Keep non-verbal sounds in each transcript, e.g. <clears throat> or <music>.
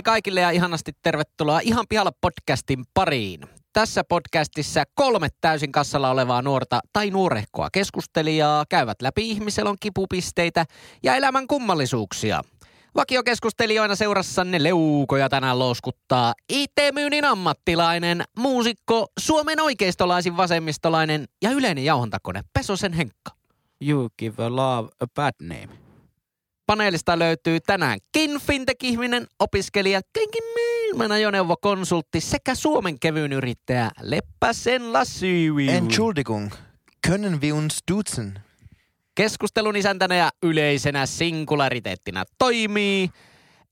Hei kaikille ja ihanasti tervetuloa Ihan pihalla podcastin pariin. Tässä podcastissa kolme täysin kassalla olevaa nuorta tai nuorehkoa keskustelijaa käyvät läpi ihmiselon kipupisteitä ja elämän kummallisuuksia. Vakiokeskustelijoina seurassanne leukoja tänään louskuttaa IT-myynnin ammattilainen, muusikko, Suomen oikeistolaisin vasemmistolainen ja yleinen jauhontakone Pesosen Henkka. You give a love a bad name. Paneelista löytyy tänäänkin fintech-ihminen, opiskelija, kenkin maailman ajoneuvokonsultti sekä Suomen kevyyn yrittäjä Leppäsen Lassyvi. Entschuldigung, können wir uns duzen? Keskustelun isäntänä ja yleisenä singulariteettina toimii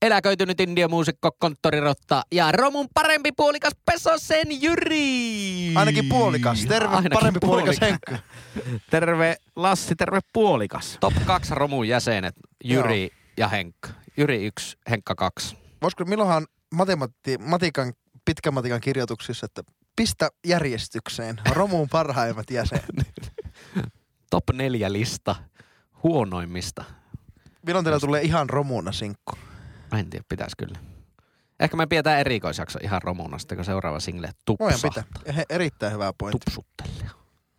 eläköitynyt indiomuusikko, konttorirotta ja romun parempi puolikas Pesosen Jyri. Ainakin puolikas. Terve, Ainakin parempi puolikas, puolikas. Henkka. <laughs> Terve Lassi, terve puolikas. Top 2 romun jäsenet Jyri ja Henkka. Jyri 1, Henkka 2. Voisiko, milloinhan matematti, matikan, pitkän matikan kirjoituksissa, että pistä järjestykseen romuun parhaimmat jäsenet. <laughs> Top 4 lista huonoimmista. Milloin teillä tulee ihan romuna sinkku? Mä en tiedä, pitäisi kyllä. Ehkä me pidetään erikoisjakso ihan romuna, sitten kun seuraava single Voidaan tupsahtaa. pitää. He, erittäin hyvä pointti. Tupsuttelua.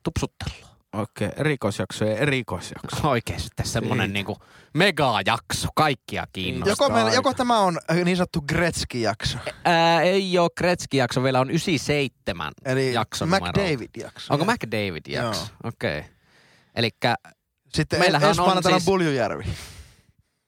Tupsuttelua. Okei, erikoisjakso ja erikoisjakso. Oikeesti tässä semmonen Siitä. niinku megajakso, kaikkia kiinnostaa. Joko, meillä, joko tämä on niin sanottu Gretzky-jakso, Ää, ei oo Kretski-jakso, vielä on 97 eli jakso numero. McDavid-jakso. Onko McDavid-jakso? Okei. Okay. Elikkä Sitten Meillähän ensi on siis- Buljujärvi.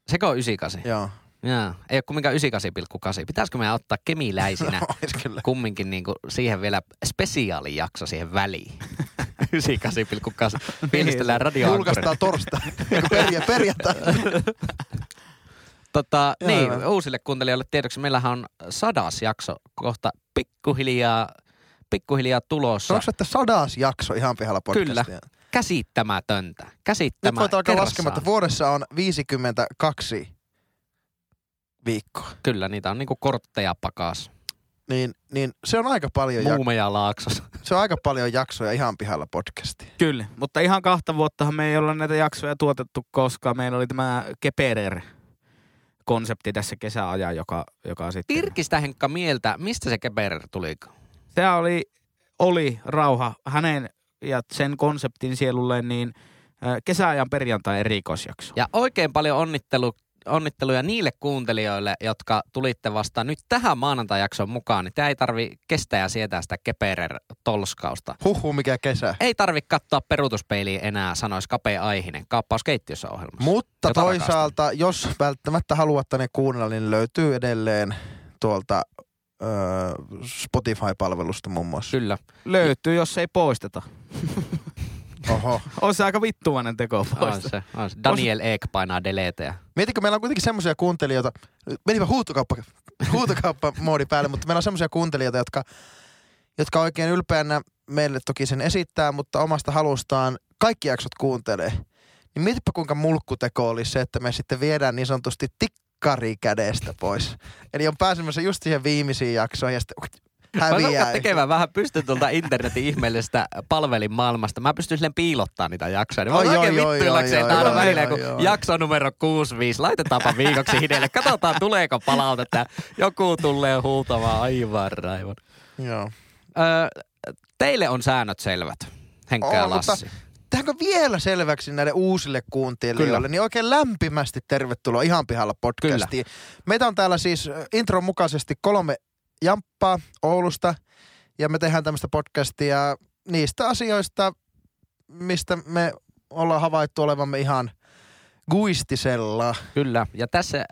seko on 98? Joo. Jaa. Ei oo kumminkaan 98,8. Pitäisikö meidän ottaa kemiläisinä <laughs> kyllä. kumminkin niinku siihen vielä spesiaalijakso siihen väliin? <laughs> 98,8. Fiilistellään radio Julkaistaan torstai. <laughs> Perja, perjantai. <laughs> Tota, niin, uusille kuuntelijoille tiedoksi, meillähän on sadas jakso kohta pikkuhiljaa, pikkuhiljaa tulossa. Onko että sadas jakso ihan pihalla podcastia? Kyllä. Käsittämätöntä. Nyt Käsittämätöntä. voit alkaa laskemaan, että vuodessa on 52 viikkoa. Kyllä, niitä on niinku kortteja pakas. Niin, niin se on aika paljon, jak- Muumeja laaksossa. <laughs> se on aika paljon jaksoja ihan pihalla podcastia. Kyllä, mutta ihan kahta vuottahan me ei olla näitä jaksoja tuotettu, koska meillä oli tämä Keperer konsepti tässä kesäajan, joka, joka sitten... Tirkistä Henkka mieltä, mistä se Keberer tuli? Se oli, oli rauha hänen ja sen konseptin sielulle, niin kesäajan perjantai erikoisjakso. Ja oikein paljon onnittelu, onnitteluja niille kuuntelijoille, jotka tulitte vasta nyt tähän maanantai-jakson mukaan. Niin tämä ei tarvi kestää ja sietää sitä Keperer-tolskausta. Huhhuh, mikä kesä. Ei tarvi katsoa peruutuspeiliin enää, sanoisi Kapea Aihinen, kaappaus keittiössä ohjelmassa. Mutta Jota toisaalta, jos välttämättä haluatte ne kuunnella, niin löytyy edelleen tuolta ö, Spotify-palvelusta muun muassa. Kyllä. Löytyy, jos ei poisteta. <laughs> Oho. <laughs> On se aika vittuvainen teko On se, on se. Daniel Eek painaa deleteä. Mietitkö, meillä on kuitenkin semmoisia kuuntelijoita, menipä huutokauppa, huutokauppa-moodi päälle, mutta meillä on semmoisia kuuntelijoita, jotka, jotka oikein ylpeänä meille toki sen esittää, mutta omasta halustaan kaikki jaksot kuuntelee. Niin mietipä kuinka mulkkuteko olisi se, että me sitten viedään niin sanotusti tikkari kädestä pois. Eli on pääsemässä just siihen viimeisiin jaksoihin ja sitten Häviää. tekemään vähän pystyn tuolta internetin ihmeellisestä palvelimaailmasta. Mä pystyn silleen piilottaa niitä jaksoja. Niin mä oon oi, oikein oi, vittuillakseen oi, välillä, kun oi. jakso numero 65. Laitetaanpa viikoksi hidelle. Katsotaan, tuleeko palautetta. Joku tulee huutamaan aivan raivon. Joo. Öö, teille on säännöt selvät, Henkka ja On, mutta Lassi. Tehdäänkö vielä selväksi näille uusille kuuntelijoille, Kyllä. niin oikein lämpimästi tervetuloa ihan pihalla podcastiin. Meitä on täällä siis intron mukaisesti kolme jamppaa Oulusta ja me tehdään tämmöistä podcastia niistä asioista, mistä me ollaan havaittu olevamme ihan guistisella. Kyllä. Ja tässä äh,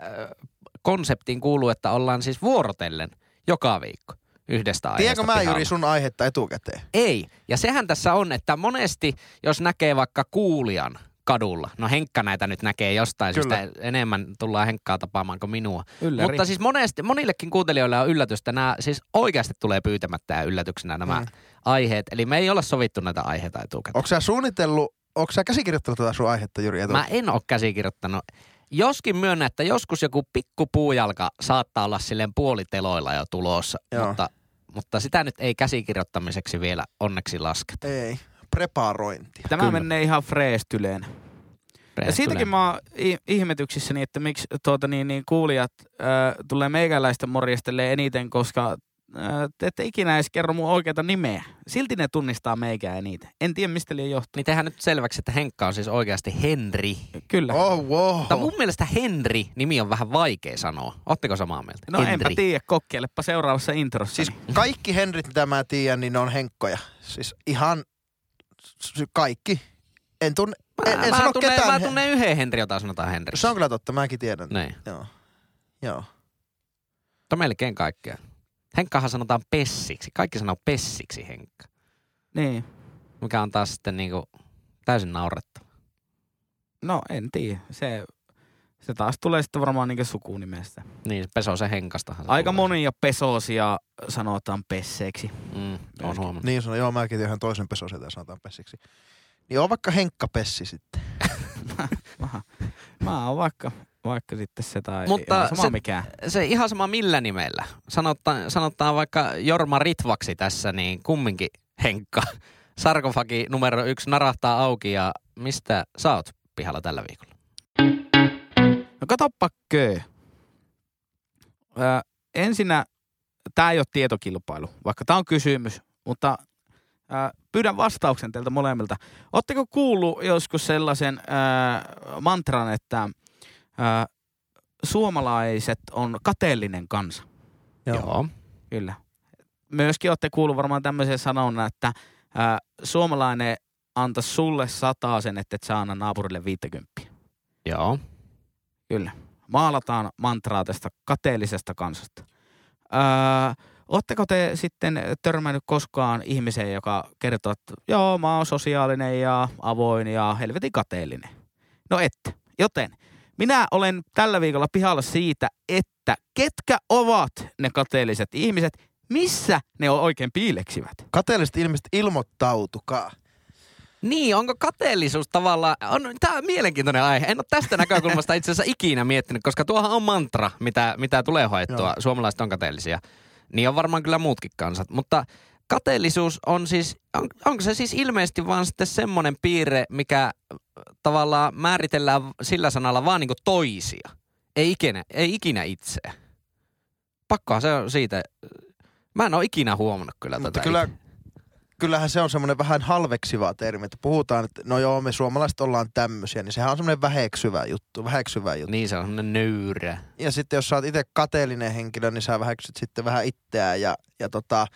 konseptiin kuuluu, että ollaan siis vuorotellen joka viikko yhdestä aiheesta. Tiedätkö mä pihalla. Jyri sun aihetta etukäteen? Ei. Ja sehän tässä on, että monesti, jos näkee vaikka kuulijan kadulla, no Henkka näitä nyt näkee jostain Kyllä. syystä, enemmän tullaan Henkkaa tapaamaan kuin minua. Ylläri. Mutta siis monesti, monillekin kuuntelijoille on yllätystä, nämä siis oikeasti tulee pyytämättä ja yllätyksenä nämä Mm. aiheet. Eli me ei olla sovittu näitä aiheita etukäteen. Onko sä suunnitellut, onko sä käsikirjoittanut tätä sun aihetta Jyri? Mä en ole käsikirjoittanut. Joskin myönnä, että joskus joku pikku puujalka saattaa olla silleen puoliteloilla jo tulossa, Joo. mutta, mutta sitä nyt ei käsikirjoittamiseksi vielä onneksi lasketa. Ei, preparointia. Tämä Kyllä. menee ihan freestyleen. Ja siitäkin mä oon ihmetyksissäni, että miksi tuota, niin, niin kuulijat äh, tulee meikäläistä morjestelee eniten, koska äh, te ette ikinä edes kerro mun oikeata nimeä. Silti ne tunnistaa meikää eniten. En tiedä, mistä liian johtuu. Niin tehdään nyt selväksi, että Henkka on siis oikeasti Henri. Kyllä. Oh, wow. Mutta mun mielestä Henri nimi on vähän vaikea sanoa. Ootteko samaa mieltä? No Henri. enpä tiedä, kokkeilepa seuraavassa introssa. Siis niin. kaikki Henrit, mitä mä tiedän, niin ne on henkkoja. Siis ihan kaikki. En tunne, en, Mä, en mä, sano tunnen, ketään. mä tunnen yhden Henri, jota sanotaan Henri. Se on kyllä totta, mäkin tiedän. Niin. Joo. Joo. Mutta melkein kaikkea. Henkkahan sanotaan Pessiksi. Kaikki sanoo Pessiksi Henkka. niin. Mikä on taas sitten niinku täysin naurettava. No en tiedä. Se, se taas tulee sitten varmaan niin sukunimestä. Niin, Peso se Henkastahan se Aika tulee. monia pesosia sanotaan pesseeksi. Mm, on huomannut. Niin sanon, joo, mäkin tiedän toisen pesosen, ja sanotaan pessiksi. Niin on vaikka Henkka Pessi sitten. <laughs> Mä, mä oon vaikka, vaikka sitten se tai Mutta ihan sama se- mikään. Se ihan sama millä nimellä. Sanotaan, sanotaan vaikka Jorma Ritvaksi tässä, niin kumminkin Henkka. Sarkofagi numero yksi narahtaa auki ja mistä sä oot pihalla tällä viikolla? Katoppa köö. Ö, ensinnä, tämä ei ole tietokilpailu, vaikka tämä on kysymys, mutta ö, pyydän vastauksen teiltä molemmilta. Oletteko kuullut joskus sellaisen ö, mantran, että ö, suomalaiset on kateellinen kansa? Joo. Kyllä. Myöskin olette kuullut varmaan tämmöisen sanonnan, että ö, suomalainen antaa sulle sen, että et saa anna naapurille 50. Joo. Kyllä. Maalataan mantraa tästä kateellisesta kansasta. Öö, Oletteko te sitten törmännyt koskaan ihmiseen, joka kertoo, että joo, mä oon sosiaalinen ja avoin ja helvetin kateellinen? No ette. Joten minä olen tällä viikolla pihalla siitä, että ketkä ovat ne kateelliset ihmiset, missä ne oikein piileksivät? Kateelliset ilmeisesti ilmoittautukaa. Niin, onko kateellisuus tavallaan, on, tämä on mielenkiintoinen aihe. En ole tästä näkökulmasta itse asiassa ikinä miettinyt, koska tuohan on mantra, mitä, mitä tulee hoettua. Joo. Suomalaiset on kateellisia. Niin on varmaan kyllä muutkin kansat. Mutta kateellisuus on siis, on, onko se siis ilmeisesti vaan sitten semmoinen piirre, mikä äh, tavallaan määritellään sillä sanalla vaan niinku toisia. Ei ikinä, ei ikinä itseä. Pakkohan se on siitä. Mä en ole ikinä huomannut kyllä Mutta tätä. kyllä. Kyllähän se on semmoinen vähän halveksiva termi, että puhutaan, että no joo, me suomalaiset ollaan tämmöisiä, niin sehän on semmoinen väheksyvä juttu, väheksyvä juttu. Niin se on semmoinen nöyrä. Ja sitten jos sä oot itse kateellinen henkilö, niin sä väheksyt sitten vähän itseään ja, ja tota,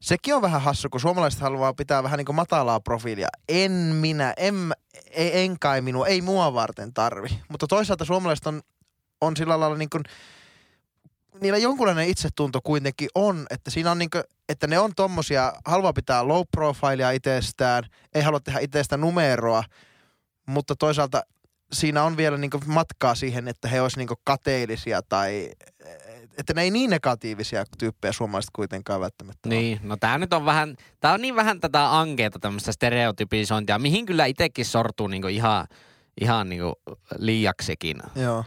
sekin on vähän hassu, kun suomalaiset haluaa pitää vähän niin kuin matalaa profiilia. En minä, en, ei, en kai minua, ei mua varten tarvi. Mutta toisaalta suomalaiset on, on sillä lailla niin kuin, niillä jonkunlainen itsetunto kuitenkin on, että siinä on niin kuin, että ne on tommosia, haluaa pitää low profilea itsestään, ei halua tehdä itsestä numeroa, mutta toisaalta siinä on vielä niin matkaa siihen, että he olisivat niin kateellisia tai että ne ei niin negatiivisia tyyppejä suomalaiset kuitenkaan välttämättä ole. Niin, no tää nyt on vähän, tää on niin vähän tätä ankeeta tämmöistä stereotypisointia, mihin kyllä itsekin sortuu niinku ihan, ihan niinku liiaksikin. Joo.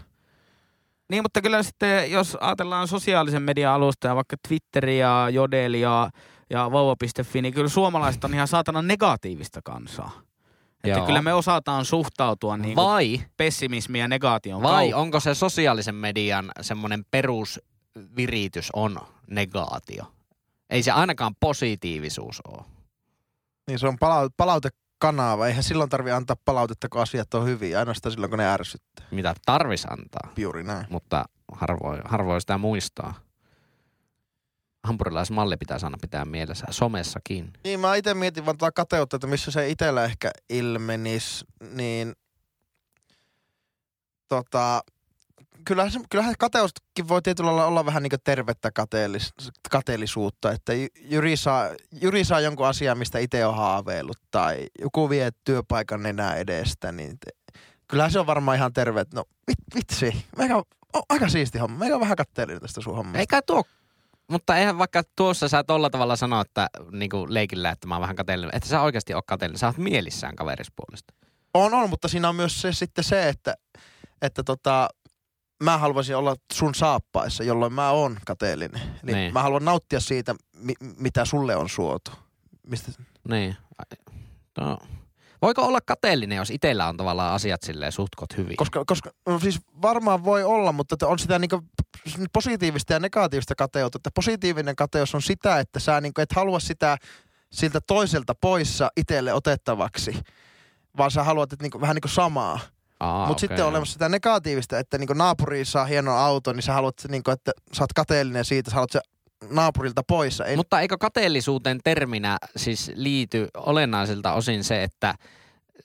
Niin, mutta kyllä sitten, jos ajatellaan sosiaalisen median alusta ja vaikka Twitteriä, Jodelia ja vauva.fi, niin kyllä suomalaiset on ihan saatana negatiivista kansaa. Että Joo. kyllä me osataan suhtautua niin Vai, pessimismi ja negaation vai kautta. onko se sosiaalisen median semmoinen perusviritys on negaatio? Ei se ainakaan positiivisuus ole. Niin se on palaute, palautekanava. Eihän silloin tarvi antaa palautetta, kun asiat on hyviä. Ainoastaan silloin, kun ne ärsyttää. Mitä tarvis antaa, Juuri näin. mutta harvoin, harvoin sitä muistaa. Hampurilaismalli pitää aina pitää mielessä, somessakin. Niin mä itse mietin vaan tuota kateutta, että missä se itsellä ehkä ilmenisi, niin tota, kyllähän, se, kyllähän kateuskin voi tietyllä lailla olla vähän niin kuin tervettä kateellis, kateellisuutta, että Jy- Jyri saa, Jyri saa jonkun asian, mistä itse on haaveillut, tai joku vie työpaikan nenää edestä, niin te, kyllähän se on varmaan ihan terve, no vit, vitsi, meikä, on aika siisti homma, meikä on vähän katteellinen tästä sun hommasta. Eikä tuo, mutta eihän vaikka tuossa sä tolla tavalla sano, että niinku leikillä, että mä oon vähän kateellinen. Että sä oikeasti oot kateellinen. Sä oot mielissään kaverispuolesta. On, on, mutta siinä on myös se, sitten se, että, että tota, mä haluaisin olla sun saappaissa, jolloin mä oon kateellinen. Eli Niin. niin. mä haluan nauttia siitä, mi- mitä sulle on suotu. Mistä, Niin. No, Voiko olla kateellinen, jos itsellä on tavallaan asiat silleen suhtkot hyvin? Koska, koska no siis varmaan voi olla, mutta on sitä niinku positiivista ja negatiivista kateutta. Että positiivinen kateus on sitä, että sä niinku et halua sitä siltä toiselta poissa itselle otettavaksi, vaan sä haluat että niinku, vähän niin kuin samaa. Aa, Mutta okei, sitten on olemassa sitä negatiivista, että niinku naapuri saa hienon auton, niin sä haluat, niinku, että sä oot kateellinen siitä, sä haluat se naapurilta pois. Ei, Mutta eikö kateellisuuteen terminä siis liity olennaisilta osin se, että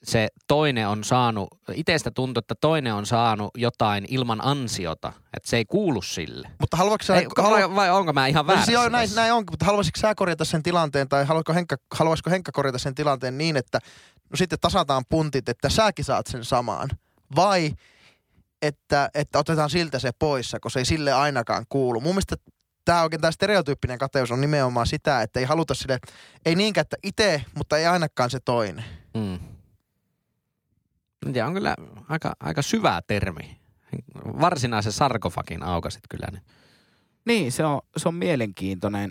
se toinen on saanut, itsestä tuntuu, että toinen on saanut jotain ilman ansiota, että se ei kuulu sille. mutta haluatko sä... Ei, vai, vai onko mä ihan No, väärässä? siis joo, näin, näin onkin, mutta haluaisitko sä korjata sen tilanteen tai haluaisiko Henkka, haluaisiko Henkka korjata sen tilanteen niin, että no sitten tasataan puntit, että säkin saat sen samaan? Vai että, että otetaan siltä se pois, kun se ei sille ainakaan kuulu? Mun mielestä tämä oikein tämä stereotyyppinen kateus on nimenomaan sitä, että ei haluta sille, ei niinkään, että itse, mutta ei ainakaan se toinen. Mm. En tiedä, on kyllä aika, aika syvä termi. Varsinaisen sarkofagin aukasit kyllä. Niin. Niin, se on, se on mielenkiintoinen,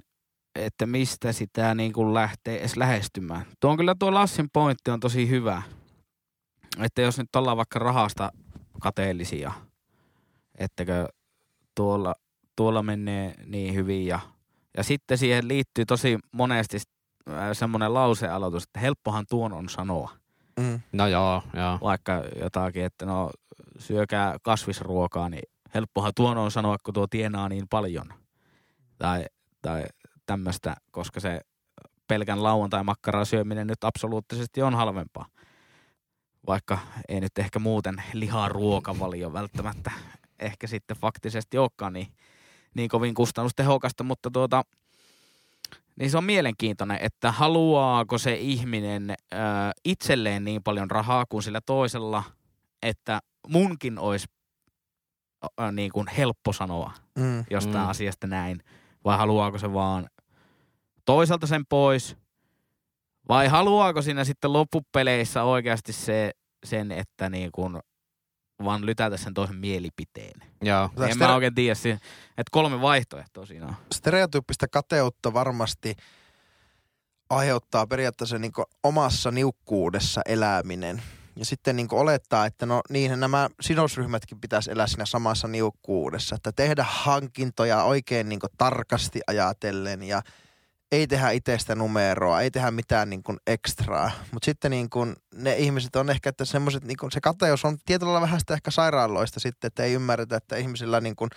että mistä sitä niin kuin lähtee edes lähestymään. Tuo on kyllä tuo Lassin pointti on tosi hyvä. Että jos nyt ollaan vaikka rahasta kateellisia, ettäkö tuolla, tuolla menee niin hyvin ja, ja sitten siihen liittyy tosi monesti äh, semmoinen lausealoitus, että helppohan tuon on sanoa. Mm. No joo, joo. Vaikka jotakin, että no syökää kasvisruokaa, niin helppohan tuon on sanoa, kun tuo tienaa niin paljon. Tai, tai tämmöistä, koska se pelkän lauantai-makkaraa syöminen nyt absoluuttisesti on halvempaa. Vaikka ei nyt ehkä muuten liharuokavalio välttämättä ehkä sitten faktisesti olekaan niin, niin kovin kustannustehokasta, mutta tuota, niin se on mielenkiintoinen, että haluaako se ihminen ö, itselleen niin paljon rahaa kuin sillä toisella, että munkin olisi ö, niin kuin helppo sanoa Mm. jostain Mm. asiasta näin, vai haluaako se vaan toiselta sen pois, vai haluaako siinä sitten loppupeleissä oikeasti se, sen, että niin kuin vaan lytätä sen toisen mielipiteen. joo. En stere- mä oikein tiedä, että kolme vaihtoehtoa siinä on. stereotyyppistä kateutta varmasti aiheuttaa periaatteessa niin omassa niukkuudessa eläminen. Ja sitten niin olettaa, että no niin nämä sidosryhmätkin pitäisi elää siinä samassa niukkuudessa. Että tehdä hankintoja oikein niin tarkasti ajatellen ja ei tehdä itsestä numeroa, ei tehdä mitään niin kuin ekstraa. Mutta sitten niin kuin ne ihmiset on ehkä, että semmoiset, niin kuin se kateus on tietyllä lailla vähän sitä ehkä sairaaloista sitten, että ei ymmärretä, että ihmisillä niin kuin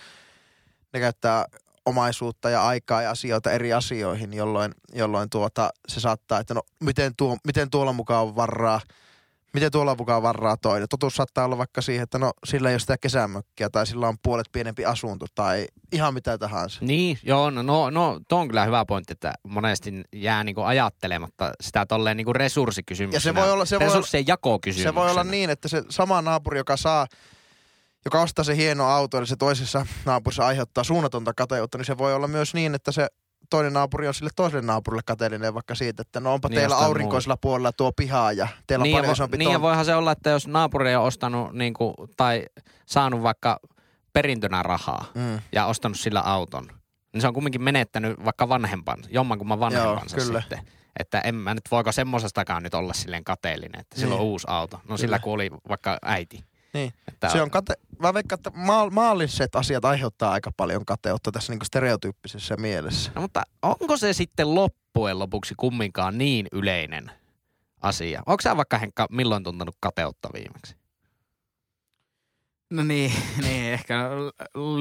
ne käyttää omaisuutta ja aikaa ja asioita eri asioihin, jolloin, jolloin tuota, se saattaa, että no miten, tuo, miten tuolla mukaan on varaa, miten tuolla mukaan varaa toinen. Totuus saattaa olla vaikka siihen, että no sillä ei ole sitä kesämökkiä tai sillä on puolet pienempi asunto tai ihan mitä tahansa. Niin, joo, no, no, no tuo on kyllä hyvä pointti, että monesti jää niinku ajattelematta sitä tolleen niinku resurssikysymyksenä. Ja se voi olla, se voi olla, se voi olla niin, että se sama naapuri, joka saa joka ostaa se hieno auto, eli se toisessa naapurissa aiheuttaa suunnatonta kateutta, niin se voi olla myös niin, että se toinen naapuri on sille toiselle naapurille kateellinen vaikka siitä, että no onpa Niin, teillä aurinkoisella puolella tuo pihaa ja teillä on niin, ja paljon isompi niin ja tontti. voihan se olla, että jos naapuri on ostanut niinku, tai saanut vaikka perintönä rahaa Mm. ja ostanut sillä auton, niin se on kumminkin menettänyt vaikka vanhempan, jommankumman vanhempansa kyllä. sitten. Että en mä nyt, voiko semmosestakaan nyt olla silleen kateellinen, että sillä on Niin. uusi auto. No sillä Kyllä. kun oli vaikka äiti. Niin. Että Se on kate... Mä veikkaan, että maal- maalliset asiat aiheuttaa aika paljon kateutta tässä niin stereotyyppisessä mielessä. No mutta onko se sitten loppujen lopuksi kumminkaan niin yleinen asia? Onko sä vaikka Henkka milloin tuntenut kateutta viimeksi? No niin, <laughs> niin ehkä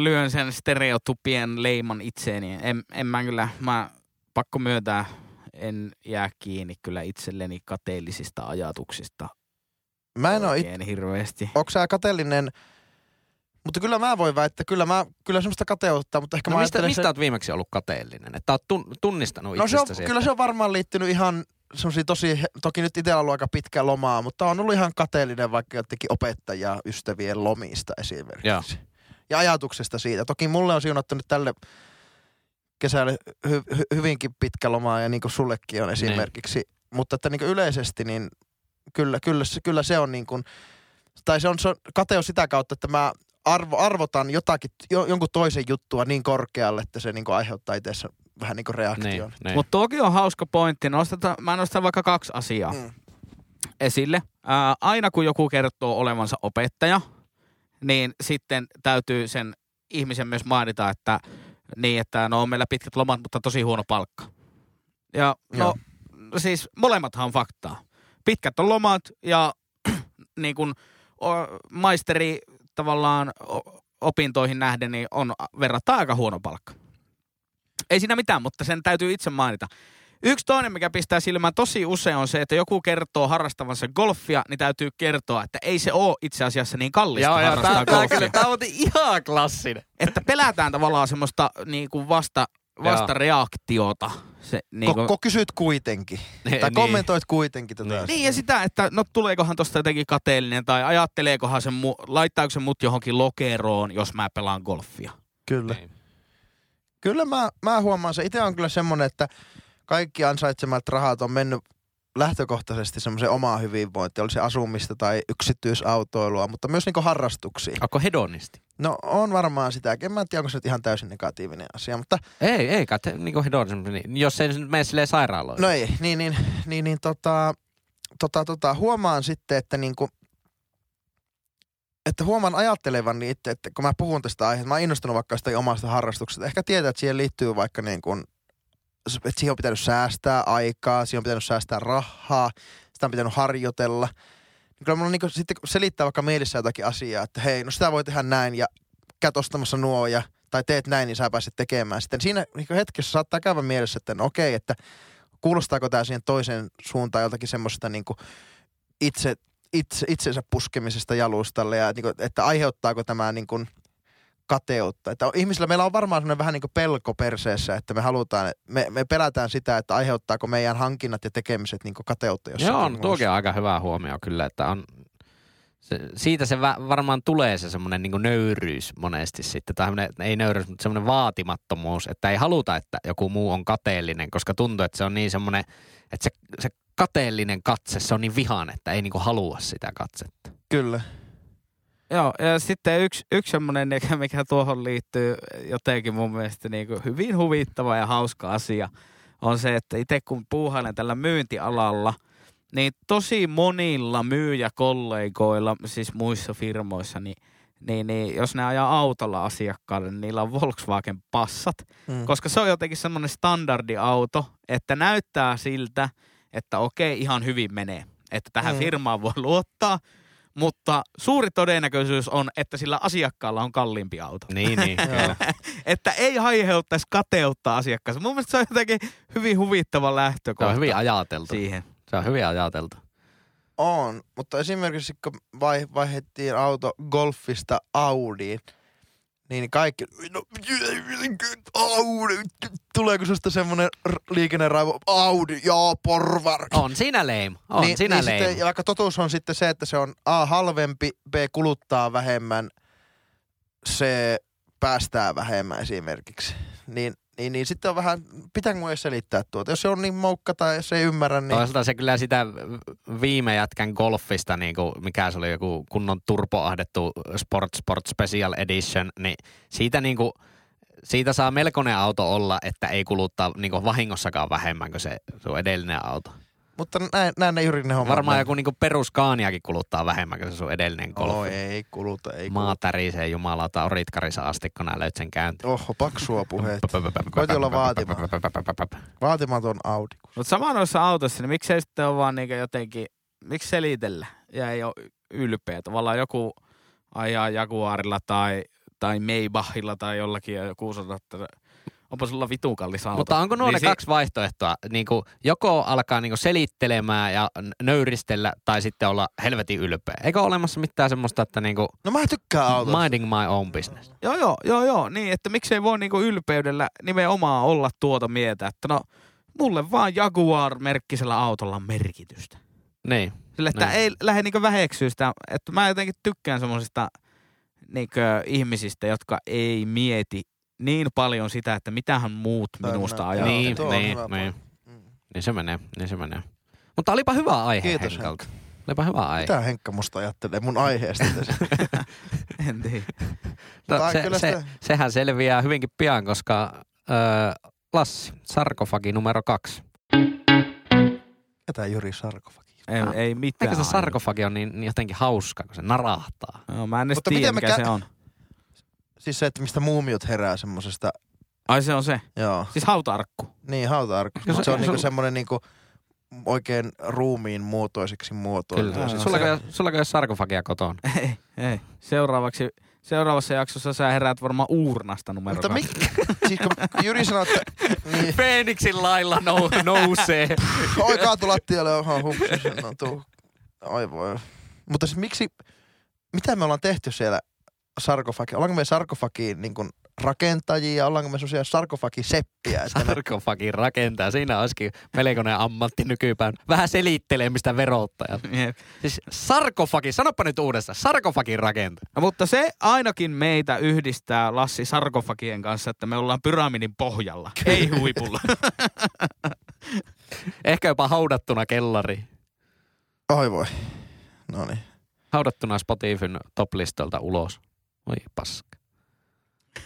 lyön sen stereotypien leiman itseeni. En, en mä kyllä, mä pakko myöntää, en jää kiinni kyllä itselleni kateellisista ajatuksista Mä en oo it... hirveästi. Onko sä kateellinen... Mutta kyllä mä voin väittää, kyllä mä, kyllä semmoista kateutta, mutta ehkä No mä mistä, ajattelen mistä se... oot viimeksi ollut kateellinen? Että oot tun, tunnistanut No se on, kyllä se on varmaan liittynyt ihan semmoisia tosi, toki nyt itsellä on ollut aika pitkä lomaa, mutta on ollut ihan kateellinen vaikka jotenkin opettajaa ystävien lomista esimerkiksi. Joo. Ja ajatuksesta siitä. Toki mulle on siunattu nyt tälle kesälle hy- hy- hyvinkin pitkä lomaa ja niin kuin sullekin on esimerkiksi. Mutta että niin kuin yleisesti niin kyllä, kyllä, se, kyllä se on niin kuin, tai se on, se on kateus sitä kautta, että mä arvo, arvotan jotakin, jo, jonkun toisen juttua niin korkealle, että se niin kuin aiheuttaa itse vähän niin kuin reaktion. Niin, niin. Mutta toki on hauska pointti. Nosteta, mä nostan vaikka kaksi asiaa. Mm. esille. Ää, aina kun joku kertoo olevansa opettaja, niin sitten täytyy sen ihmisen myös mainita, että niin, että no on meillä pitkät lomat, mutta tosi huono palkka. Ja no, Joo. siis molemmathan on faktaa. Pitkät on lomat ja <clears throat> niin kuin o, maisteri tavallaan o- opintoihin nähden, niin on verrattuna aika huono palkka. Ei siinä mitään, mutta sen täytyy itse mainita. Yksi toinen, mikä pistää silmään tosi usein on se, että joku kertoo harrastavansa golfia, niin täytyy kertoa, että ei se ole itse asiassa niin kallista Joo, joo, harrastaa tää, tää, golfia. tää on ihan klassinen. Että pelätään tavallaan semmoista niin kuin vasta, vastareaktiota. Se, niin, kuin, Ko, ko kysyt kuitenkin. <laughs> Niin, tai niin. kommentoit kuitenkin tätä. Niin. niin ja sitä, että no tuleekohan tosta jotenkin kateellinen tai ajatteleekohan se, mu, laittaako se mut johonkin lokeroon, jos mä pelaan golfia. Kyllä. Niin. Kyllä mä, mä huomaan se. Itse on kyllä semmonen, että kaikki ansaitsemat rahat on mennyt lähtökohtaisesti semmoiseen omaan hyvinvointiin, oli se asumista tai yksityisautoilua, mutta myös niinku harrastuksiin. Onko hedonisti? No on varmaan sitäkin. En mä tiedä, onko se nyt ihan täysin negatiivinen asia, mutta Ei, ei kai, niinku hedonisti, niin, jos ei mene silleen sairaaloihin. no ei, niin, niin, niin, niin tota, tota, tota, huomaan sitten, että niinku, että huomaan ajattelevan niin itse, että kun mä puhun tästä aiheesta, mä oon innostunut vaikka sitä omasta harrastuksesta. Ehkä tietää, että siihen liittyy vaikka niin kuin, että siihen on pitänyt säästää aikaa, siihen on pitänyt säästää rahaa, sitä on pitänyt harjoitella. Niin kyllä mulla niin sitten selittää vaikka mielissä jotakin asiaa, että hei, no sitä voi tehdä näin ja käyt ostamassa nuo ja, tai teet näin, niin sä pääset tekemään. Sitten siinä niin hetkessä saattaa käydä mielessä, että no okei, että kuulostaako tämä siihen toiseen suuntaan joltakin semmoista niin itse, itse, itsensä puskemisesta jalustalle ja niin kuin, että aiheuttaako tämä niin kuin kateutta. Että ihmisillä meillä on varmaan semmoinen vähän niin kuin pelko perseessä, että me halutaan, me, me pelätään sitä, että aiheuttaako meidän hankinnat ja tekemiset niin kuin kateutta jossakin Joo, muussa. tuokin on aika hyvä huomio kyllä, että on, se, siitä se varmaan tulee se semmoinen niin nöyryys monesti sitten, tai ei nöyryys, mutta semmoinen vaatimattomuus, että ei haluta, että joku muu on kateellinen, koska tuntuu, että se on niin semmoinen, että se, se kateellinen katse, se on niin vihan, että ei niinku halua sitä katsetta. Kyllä. Joo, ja sitten yksi, yksi semmoinen, mikä- tuohon liittyy jotenkin mun mielestä niin kuin hyvin huvittava ja hauska asia, on se, että itse kun puuhailen tällä myyntialalla, niin tosi monilla myyjäkollegoilla, siis muissa firmoissa, niin, niin, niin jos ne ajaa autolla asiakkaalle, niin niillä on Volkswagen-passat, Mm. koska se on jotenkin semmoinen standardiauto, että näyttää siltä, että okei, ihan hyvin menee. Että tähän Mm. firmaan voi luottaa, mutta suuri todennäköisyys on, että sillä asiakkaalla on kalliimpi auto. Niin, niin. <laughs> Että ei aiheuttaisi kateutta asiakkaassa. Mun mielestä se on jotenkin hyvin huvittava Se lähtökohta on hyvin ajateltu. siihen. Se on hyvin ajateltu. On, mutta esimerkiksi kun vai, vaihdettiin auto Golfista Audiin, niin kaikki, no Audi, tuleeko susta semmonen liikenneraivo, Audi, joo, porvar. On siinä lame. On niin, siinä niin lame. sitten, ja vaikka totuus on sitten se, että se on A halvempi, B kuluttaa vähemmän, C päästää vähemmän esimerkiksi. Niin, niin, niin sitten on vähän, pitääkö edes selittää tuota? Jos se on niin moukka tai jos ei ymmärrä, niin... Toisaalta se kyllä sitä viime jätkän golfista, niin kuin, mikä se oli joku kunnon turpoahdettu Sport Sport Special Edition, niin siitä niin kuin, siitä saa melkoinen auto olla, että ei kuluttaa niin kuin vahingossakaan vähemmän kuin se sun edellinen auto. Mutta näin, näin ne juuri ne hommat. Varmaan joku niin kuin peruskaaniakin kuluttaa vähemmän kuin se sun edellinen golf. Oi, ei kuluta, ei Maa kuluta. tärisee jumalauta, oritkarissa asti, kun nää löyt sen käyntiin. Oho, paksua puheet. <laughs> Koiti olla vaativa. Vaatimaton Audi. Mutta sama noissa autoissa, niin miksei sitten ole vaan niinku jotenkin, miksi selitellä ja ei ole ylpeä. Tavallaan joku ajaa Jaguarilla tai, tai Maybachilla tai jollakin ja joku sanoo, että onpa sulla vitu kallis auto. Mutta onko nuo Niin ne si- kaksi vaihtoehtoa? Niin kuin joko alkaa niin kuin selittelemään ja nöyristellä tai sitten olla helvetin ylpeä. Eikö ole olemassa mitään semmoista, että niin kuin No mä tykkään autosta. minding my own business? Joo, joo, joo, joo, niin, että miksei voi niinku ylpeydellä nimenomaan olla tuota mieltä, että no, mulle vaan Jaguar-merkkisellä autolla on merkitystä. Niin. Sille, että Niin. ei lähde niinku väheksyä sitä, että mä jotenkin tykkään semmoisista niinku ihmisistä, jotka ei mieti niin paljon sitä, että mitähän muut minusta ajaa. Niin, tuo niin, niin. Mm. Niin se menee, niin se menee. Mutta olipa hyvä aihe Kiitos, Henkalta. Olipa hyvä aihe. Mitä Henkka musta ajattelee mun aiheesta? <laughs> En tiedä. No, se, kyllä se, sitä- sehän selviää hyvinkin pian, koska öö, Lassi, sarkofagi numero kaksi. Ketä Juri Sarkofakin? Ei, Ah. ei mitään. Eikö se sarkofagi on niin, niin jotenkin hauska, kun se narahtaa? No, mä en edes Mutta tiedä, mikä kä- se on. Siis se, että mistä muumiot herää semmosesta, Ai se on se. joo. Siis hauta-arkku. Niin, hauta-arkku. Se, se- se on se- niinku semmonen niinku oikein ruumiin muotoisiksi muotoilu. Kyllä. joo. Sulla, ei, sulla ei ole sarkofagia kotona? <laughs> Ei, ei. Seuraavaksi, seuraavassa jaksossa sä heräät varmaan uurnasta numero Mutta kaksi. mik, <laughs> siis kun Jyri sanoi, että niin, Feeniksin lailla nou, nousee. <laughs> oi kaatu lattialle, oha hupsis, no tuu. Oi voi. Mutta siis miksi, mitä me ollaan tehty siellä sarkofagi? Ollaanko me sarkofagiin niin kuin rakentajia, ollaanko me sellaisia sarkofagiseppiä? Että me, Sarkofagin rakentaa. Siinä olisikin melkoinen ammatti nykypäivänä. Vähän selittelemistä verottajat. Jep. Siis sarkofagi, sanoppa nyt uudestaan. Sarkofagin rakentaa. No, mutta se ainakin meitä yhdistää Lassi sarkofagien kanssa, että me ollaan pyramidin pohjalla, ei huipulla. <laughs> Ehkä jopa haudattuna kellari. oi voi. No niin. Haudattuna Spotifyn top-listolta ulos. Oi paska.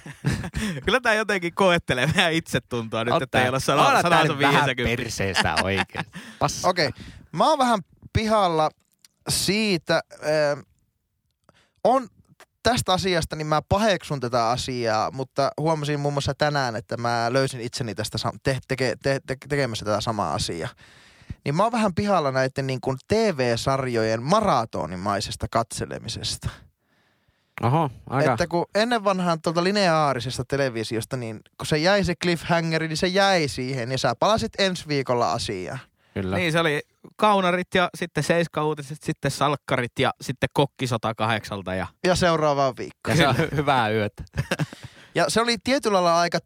<laughs> Kyllä tää jotenkin koettelee meidän itsetuntoa nyt, Oot että ei ole sana, sanansa nyt vähän 50. perseestä oikein. <laughs> Paska. Okei. Okay. Mä oon vähän pihalla siitä, äh, on tästä asiasta, niin mä paheksun tätä asiaa, mutta huomasin muun muassa tänään, että mä löysin itseni tästä te- teke- te- te- tekemässä tätä samaa asiaa. Niin mä oon vähän pihalla näiden niin kuin TV-sarjojen maratonimaisesta katselemisesta. Oho, aika. Että kun ennen vanhaan tuolta lineaarisesta televisiosta, niin kun se jäi se cliffhangeri, niin se jäi siihen ja sä palasit ensi viikolla asiaan. Kyllä. Niin se oli kaunarit ja sitten seiskauutiset, sitten salkkarit ja sitten kokki 108 ja Ja seuraavaan viikkoon. Ja se hyvää yötä. <laughs> Ja se oli tietyllä lailla aika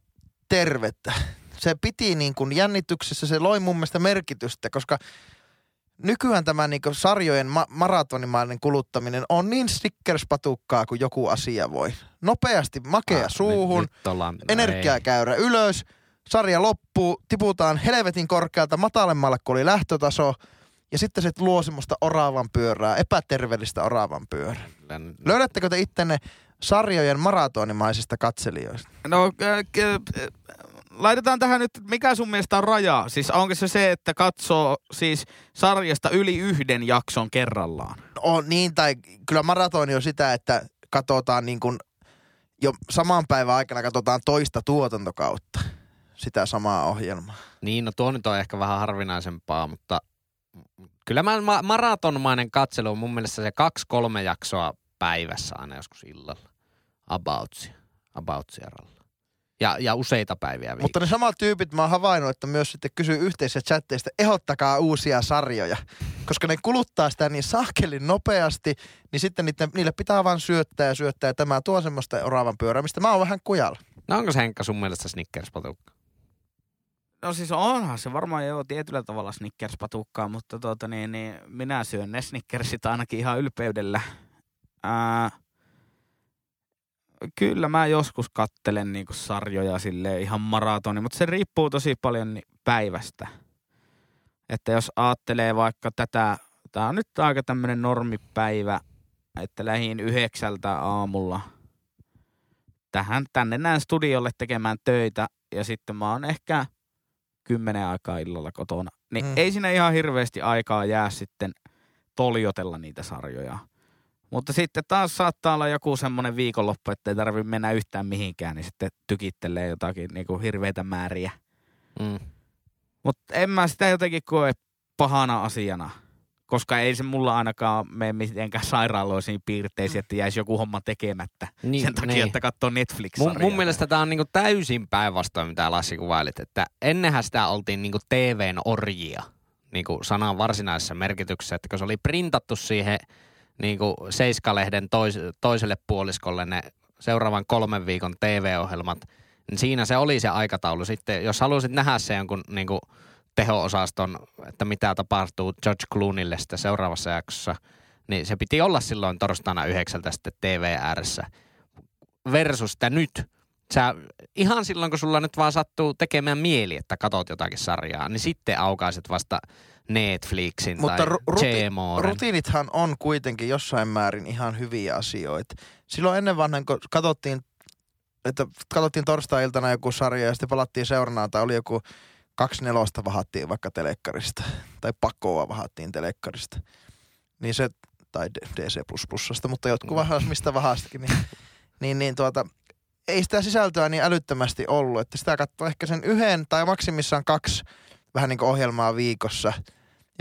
tervettä. Se piti niin kuin jännityksessä, se loi mun mielestä merkitystä, koska nykyään tämä niin kuin sarjojen ma- maratonimainen kuluttaminen on niin stickerspatukkaa kuin joku asia voi. Nopeasti makea Ah, suuhun, Nyt, nyt ollaan, energiakäyrä ylös, sarja loppuu, tiputaan helvetin korkealta matalemmalle kuin oli lähtötaso, ja sitten se luo semmoista oravan pyörää, epäterveellistä oravan pyörää. Ei. Löydättekö te ittenne sarjojen maratonimaisista katselijoista? No, äh, äh, laitetaan tähän nyt, mikä sun mielestä on raja? Siis onko se se, että katsoo siis sarjasta yli yhden jakson kerrallaan? On niin, tai kyllä maratoni on sitä, että katsotaan niin kuin jo saman päivän aikana katsotaan toista tuotantokautta sitä samaa ohjelmaa. Niin, no tuo nyt on ehkä vähän harvinaisempaa, mutta kyllä mä, ma- maratonmainen katselu on mun mielestä se kaksi-kolme jaksoa päivässä aina joskus illalla. Aboutsia. Aboutsia ralla. Ja, ja useita päiviä viikossa. Mutta ne samat tyypit mä oon havainnut, että myös sitten kysyy yhteisissä chatteista, ehdottakaa uusia sarjoja. Koska ne kuluttaa sitä niin sahkelin nopeasti, niin sitten niille, niille pitää vaan syöttää ja syöttää. Ja tämä tuo semmoista oravan pyörää, mistä mä oon vähän kujalla. No onko se Henkka sun mielestä Snickers-patukka? No siis onhan se varmaan jo tietyllä tavalla Snickers-patukkaa, mutta tuota niin, niin minä syön ne Snickersit ainakin ihan ylpeydellä. Ää, kyllä mä joskus kattelen niinku sarjoja sille ihan maratoni, mutta se riippuu tosi paljon päivästä. Että jos ajattelee vaikka tätä, tää on nyt aika tämmönen normipäivä, että lähin yhdeksältä aamulla tähän tänne näin studiolle tekemään töitä ja sitten mä oon ehkä kymmenen aikaa illalla kotona. Niin Mm. mm. ei siinä ihan hirveästi aikaa jää sitten toljotella niitä sarjoja. Mutta sitten taas saattaa olla joku semmoinen viikonloppu, että ei tarvitse mennä yhtään mihinkään, niin sitten tykittelee jotakin niinku hirveitä määriä. Mm. Mutta en mä sitä jotenkin koe pahana asiana. Koska ei se mulla ainakaan mene mitenkään sairaaloisiin piirteisiin, että jäisi joku homma tekemättä. Niin, sen takia, niin. että katsoo netflix Mun, mun mielestä tämä on niinku täysin päinvastoin, mitä Lassi kuvailit. Että ennenhän sitä oltiin niinku TVn orjia niinku sanan varsinaisessa merkityksessä. Että kun se oli printattu siihen niinku Seiska-lehden tois, toiselle puoliskolle ne seuraavan kolmen viikon TV-ohjelmat, niin siinä se oli se aikataulu. Sitten jos halusit nähdä se jonkun niinku teho-osaston, että mitä tapahtuu George Clooneylle sitten seuraavassa jaksossa, niin se piti olla silloin torstaina yhdeksältä sitten TV ääressä versus sitä nyt. Sä, ihan silloin, kun sulla nyt vaan sattuu tekemään mieli, että katot jotakin sarjaa, niin sitten aukaiset vasta Netflixin Mutta tai ru- ruti- Gmoren. Rutiinithan on kuitenkin jossain määrin ihan hyviä asioita. Silloin ennen vanhan, kun katsottiin, että katsottiin torstai-iltana joku sarja ja sitten palattiin seurana tai oli joku kaksi nelosta vahattiin vaikka telekkarista, <laughs> tai pakoa vahattiin telekkarista, niin se, tai DC++, mutta jotkut vahas mistä vahastakin, niin, niin, niin tuota, ei sitä sisältöä niin älyttömästi ollut, että sitä katsoi ehkä sen yhden tai maksimissaan kaksi vähän niin kuin ohjelmaa viikossa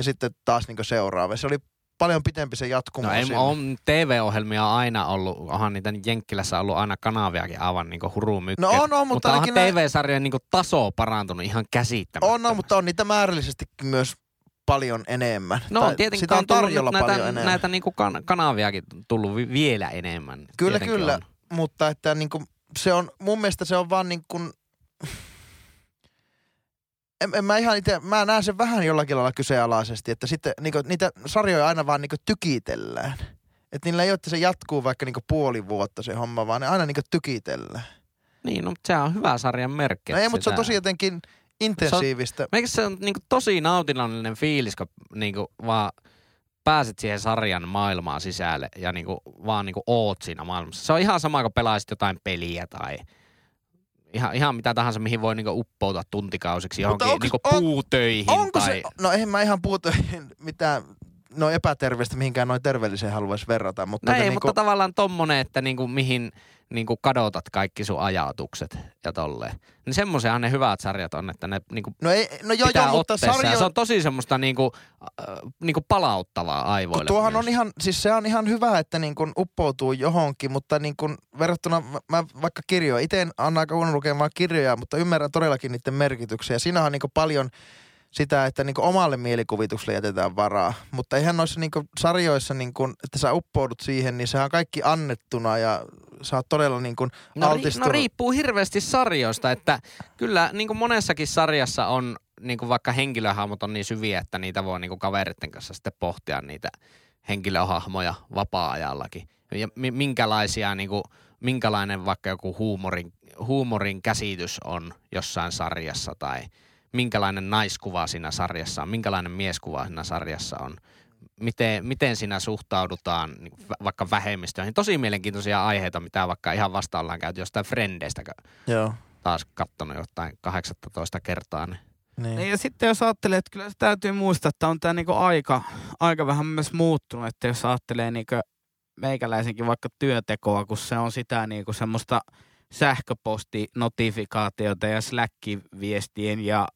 ja sitten taas niin seuraava. Se oli paljon pitempi se jatkumo. No ei, on TV-ohjelmia aina ollut, onhan niitä Jenkkilässä ollut aina kanaviakin aivan niinku hurumykkä. No on, on, mutta mutta onhan TV-sarjojen niinku taso parantunut ihan käsittämättä. On, on, mutta on niitä määrällisesti myös paljon enemmän. No Tai on tietenkin sitä on tarjolla nyt paljon näitä, enemmän. näitä niinku kan- kanaviakin tullut vi- vielä enemmän. Kyllä, Tietenkin kyllä. on. mutta että niin kuin, se on, mun mielestä se on vaan niin kuin, en, en mä ihan ite, mä näen sen vähän jollakin lailla kyseenalaisesti, että sitten niin kuin, niitä sarjoja aina vaan niin kuin tykitellään. Että niillä ei ole, että se jatkuu vaikka niin kuin puoli vuotta se homma, vaan ne aina niin kuin tykitellään. Niin, no, mutta se on hyvä sarjan merkki. No ei, mutta se on tosi jotenkin intensiivistä. Meikä se on niinku tosi nautinnollinen fiilis, kun niinku vaan pääset siihen sarjan maailmaan sisälle ja niinku vaan niinku oot siinä maailmassa. Se on ihan sama, kun pelaisit jotain peliä tai ihan, ihan mitä tahansa, mihin voi niinku uppoutua tuntikausiksi johonkin onks- niinku on- puutöihin. Onko tai... se, no eihän mä ihan puhuta mitään no epäterveistä mihinkään noin terveelliseen haluaisi verrata, mutta No ei, niinku, mutta tavallaan tommonen, että niinku mihin niinku kadotat kaikki sun ajatukset ja tolleen. Niin semmoisenhan ne hyvät sarjat on, että ne niinku no, ei, no joo, pitää joo, mutta sarjo, se on tosi semmoista niinku, äh, niinku palauttavaa aivoille. Kun tuohan myös. on ihan, siis se on ihan hyvä, että niin kun uppoutuu johonkin, mutta niin kun verrattuna, mä- vaikka kirjoja, itse en anna aika huono lukemaan kirjoja, mutta ymmärrän todellakin niiden merkityksiä. Siinä on niin paljon sitä, että niin omalle mielikuvitukselle jätetään varaa, mutta eihän noissa niin sarjoissa, niin kun, että sä uppoudut siihen, niin sehän on kaikki annettuna ja sä oot todella niin kun No, no altistunut. riippuu hirveästi sarjoista, että kyllä niin kuin monessakin sarjassa on niin kuin vaikka henkilöhahmot on niin syviä, että niitä voi niin kuin kavereiden kanssa sitten pohtia niitä henkilöhahmoja vapaa-ajallakin. Ja mi- minkälaisia, niin kuin, minkälainen vaikka joku huumorin, huumorin käsitys on jossain sarjassa tai minkälainen naiskuva siinä sarjassa on, minkälainen mieskuva siinä sarjassa on. Miten, miten siinä suhtaudutaan niin vaikka vähemmistöihin. Tosi mielenkiintoisia aiheita, mitä vaikka ihan vasta ollaan käyty jostain Frendeistä, Joo. taas kattonut jotain 18 kertaa. Niin. Niin. Niin ja sitten jos ajattelee, että kyllä se täytyy muistaa, että on tämä niinku aika, aika vähän myös muuttunut, että jos ajattelee niinku meikäläisenkin vaikka työtekoa, kun se on sitä niinku semmoista sähköposti-notifikaatioita ja Slack-viestien ja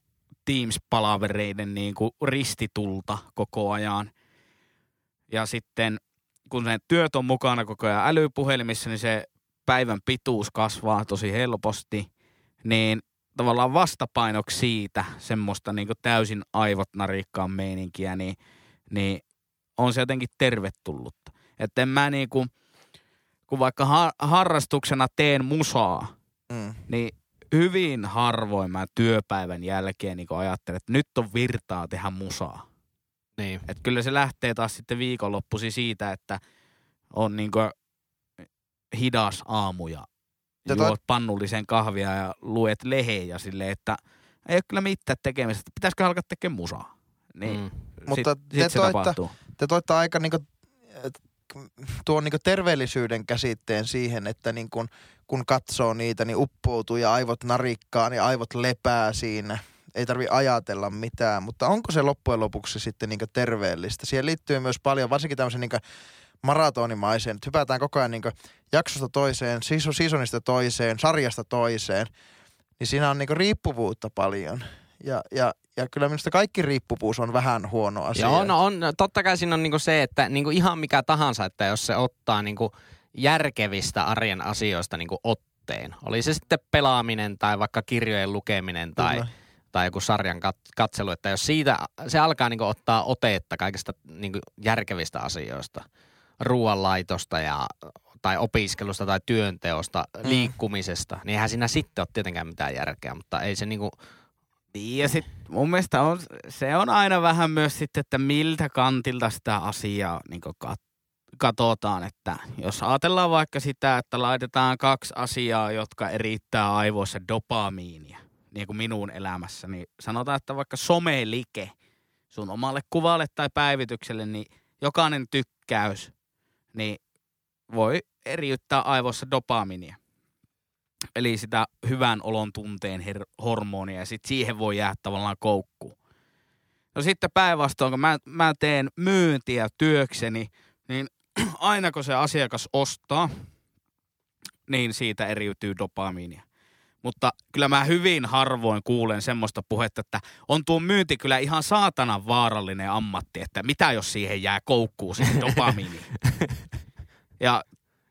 Teams-palavereiden niinku ristitulta koko ajan. Ja sitten kun ne työt on mukana koko ajan älypuhelimissa, niin se päivän pituus kasvaa tosi helposti. Niin tavallaan vastapainoksi siitä semmoista niin täysin aivot narikkaan meininkiä, niin, niin on se jotenkin tervetullutta. Että en mä niin kuin, kun vaikka har- harrastuksena teen musaa, Mm. niin hyvin harvoin mä työpäivän jälkeen niin ajattelen, että nyt on virtaa tehdä musaa. Niin. Et kyllä se lähtee taas sitten viikonloppusi siitä, että on niin hidas aamu ja toi- juot pannullisen kahvia ja luet leheen ja silleen, että ei ole kyllä mitään tekemistä. että Pitäisikö alkaa tekemään musaa? Niin. Mm. Mutta sit, te sit se toitte- tapahtuu. te toitte aika niinku, tuon niinku terveellisyyden käsitteen siihen, että niinku, kun katsoo niitä, niin uppoutuu ja aivot narikkaa, niin aivot lepää siinä. Ei tarvi ajatella mitään, mutta onko se loppujen lopuksi sitten niinku terveellistä? Siihen liittyy myös paljon, varsinkin tämmöisen niinku maratonimaiseen, että hypätään koko ajan niinku jaksosta toiseen, season- seasonista toiseen, sarjasta toiseen, niin siinä on niinku riippuvuutta paljon. Ja, ja, ja kyllä minusta kaikki riippuvuus on vähän huono asia. Joo, no on, totta kai siinä on niinku se, että niinku ihan mikä tahansa, että jos se ottaa niinku järkevistä arjen asioista niinku otteen, oli se sitten pelaaminen tai vaikka kirjojen lukeminen tai, Kyllä. tai joku sarjan kat- katselu, että jos siitä se alkaa niinku ottaa otetta kaikista niinku järkevistä asioista, ruoanlaitosta ja tai opiskelusta tai työnteosta, Mm. liikkumisesta, niin eihän siinä sitten ole tietenkään mitään järkeä, mutta ei se niinku, Niin ja sit mun mielestä on, se on aina vähän myös sitten, että miltä kantilta sitä asiaa niin kat- katsotaan. Että jos ajatellaan vaikka sitä, että laitetaan kaksi asiaa, jotka erittää aivoissa dopamiinia, niin kuin minun elämässä, niin sanotaan, että vaikka somelike sun omalle kuvalle tai päivitykselle, niin jokainen tykkäys, niin voi eriyttää aivoissa dopaminia. Eli sitä hyvän olon tunteen her- hormonia ja sitten siihen voi jäädä tavallaan koukku. No sitten päinvastoin, kun mä, mä teen myyntiä työkseni, niin <clears throat> aina kun se asiakas ostaa, niin siitä eriytyy dopamiinia. Mutta kyllä mä hyvin harvoin kuulen semmoista puhetta, että on tuo myynti kyllä ihan saatanan vaarallinen ammatti, että mitä jos siihen jää koukkuun siihen <laughs> dopamiiniin. ja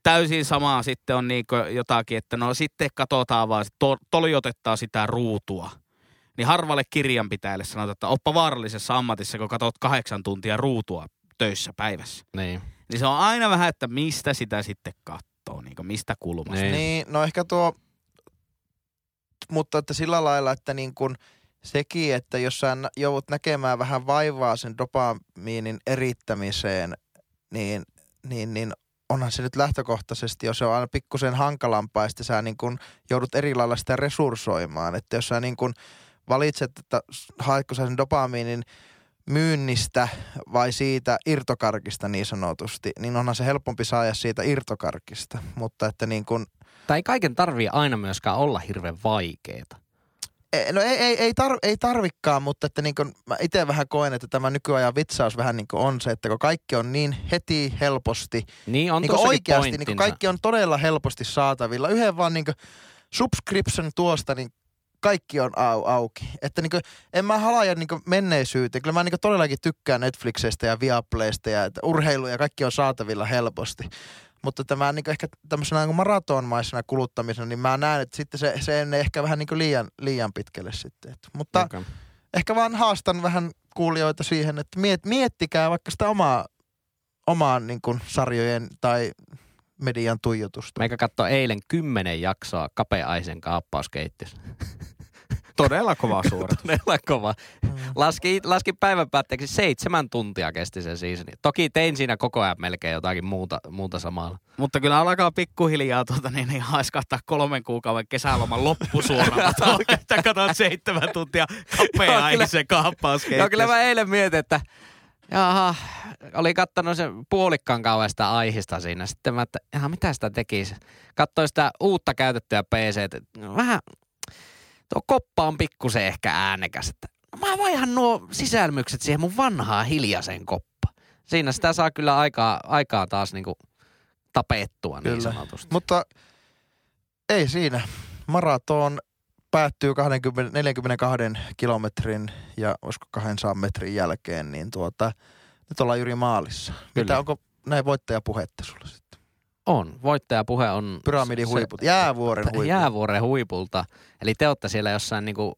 täysin samaa sitten on niin jotakin, että no sitten katsotaan vaan, to, toljotettaa sitä ruutua. Niin harvalle kirjanpitäjälle sanotaan, että oppa vaarallisessa ammatissa, kun katsot kahdeksan tuntia ruutua töissä päivässä. Niin. Niin se on aina vähän, että mistä sitä sitten katsoo, niin mistä kulmasta. Niin. Niin, no ehkä tuo, mutta että sillä lailla, että niin kuin sekin, että jos sä joudut näkemään vähän vaivaa sen dopamiinin erittämiseen, niin, niin, niin onhan se nyt lähtökohtaisesti, jos se on aina pikkusen hankalampaa, sitten sä niin kuin joudut eri lailla sitä resurssoimaan. Että jos sä niin kuin valitset, että haetko sä sen dopamiinin myynnistä vai siitä irtokarkista niin sanotusti, niin onhan se helpompi saada siitä irtokarkista. Mutta että niin kuin, Tai kaiken tarvii aina myöskään olla hirveän vaikeeta. Ei, No ei, ei, ei, tar, ei tarvikkaan, mutta että niin kuin, mä itse vähän koen, että tämä nykyajan vitsaus vähän niin on se, että kun kaikki on niin heti helposti, Niin on niin oikeasti niin pointtinsa. kaikki on todella helposti saatavilla. Yhden vaan niin subscription tuosta, niin kaikki on au, auki. Että niin kuin, en mä halaja niin menneisyyteen. Kyllä mä niin todellakin tykkään Netflixeistä ja Viaplaysta ja että urheilu ja kaikki on saatavilla helposti. Mutta tämä niin ehkä tämmöisenä niin maratonmaisena kuluttamisena, niin mä näen, että sitten se, se menee ehkä vähän niin liian, liian pitkälle sitten. Että, mutta Okay. ehkä vaan haastan vähän kuulijoita siihen, että miet, miettikää vaikka sitä omaa, omaan niin kuin sarjojen tai median tuijotusta. Meikä katsoi eilen kymmenen jaksoa kapeaisen kaappauskeittiössä. <laughs> Todella kova suoritus. <laughs> Todella kova. Mm. Laski, laski päivän päätteeksi seitsemän tuntia kesti se seasoni. Toki tein siinä koko ajan melkein jotakin muuta, muuta samalla. Mutta kyllä alkaa pikkuhiljaa tuota, niin, niin haiskahtaa kolmen kuukauden kesäloman loppusuoralla. <laughs> Että katsot seitsemän tuntia kapea se kaappaus. Joo, kyllä mä eilen mietin, että jaha, oli kattonut sen puolikkaan kauan sitä aihista siinä. Sitten mä, että jaha, mitä sitä tekisi? Katsoin sitä uutta käytettyä PC, että vähän, koppa on pikkusen ehkä äänekäs. Että mä vaihan nuo sisälmykset siihen mun vanhaan hiljaiseen koppa. Siinä sitä saa kyllä aikaa, aikaa taas niinku tapettua niin Kyllä. sanotusti. Mutta ei siinä. Maraton päättyy 20, 42 kilometrin ja olisiko 200 metrin jälkeen, niin tuota, nyt ollaan juuri maalissa. Mitä Kyllä. onko näin voittajapuhetta sulla sitten? On. Voittajapuhe on... Pyramidin huiput, jäävuoren huiput. Jäävuoren huipulta. Eli te olette siellä jossain niinku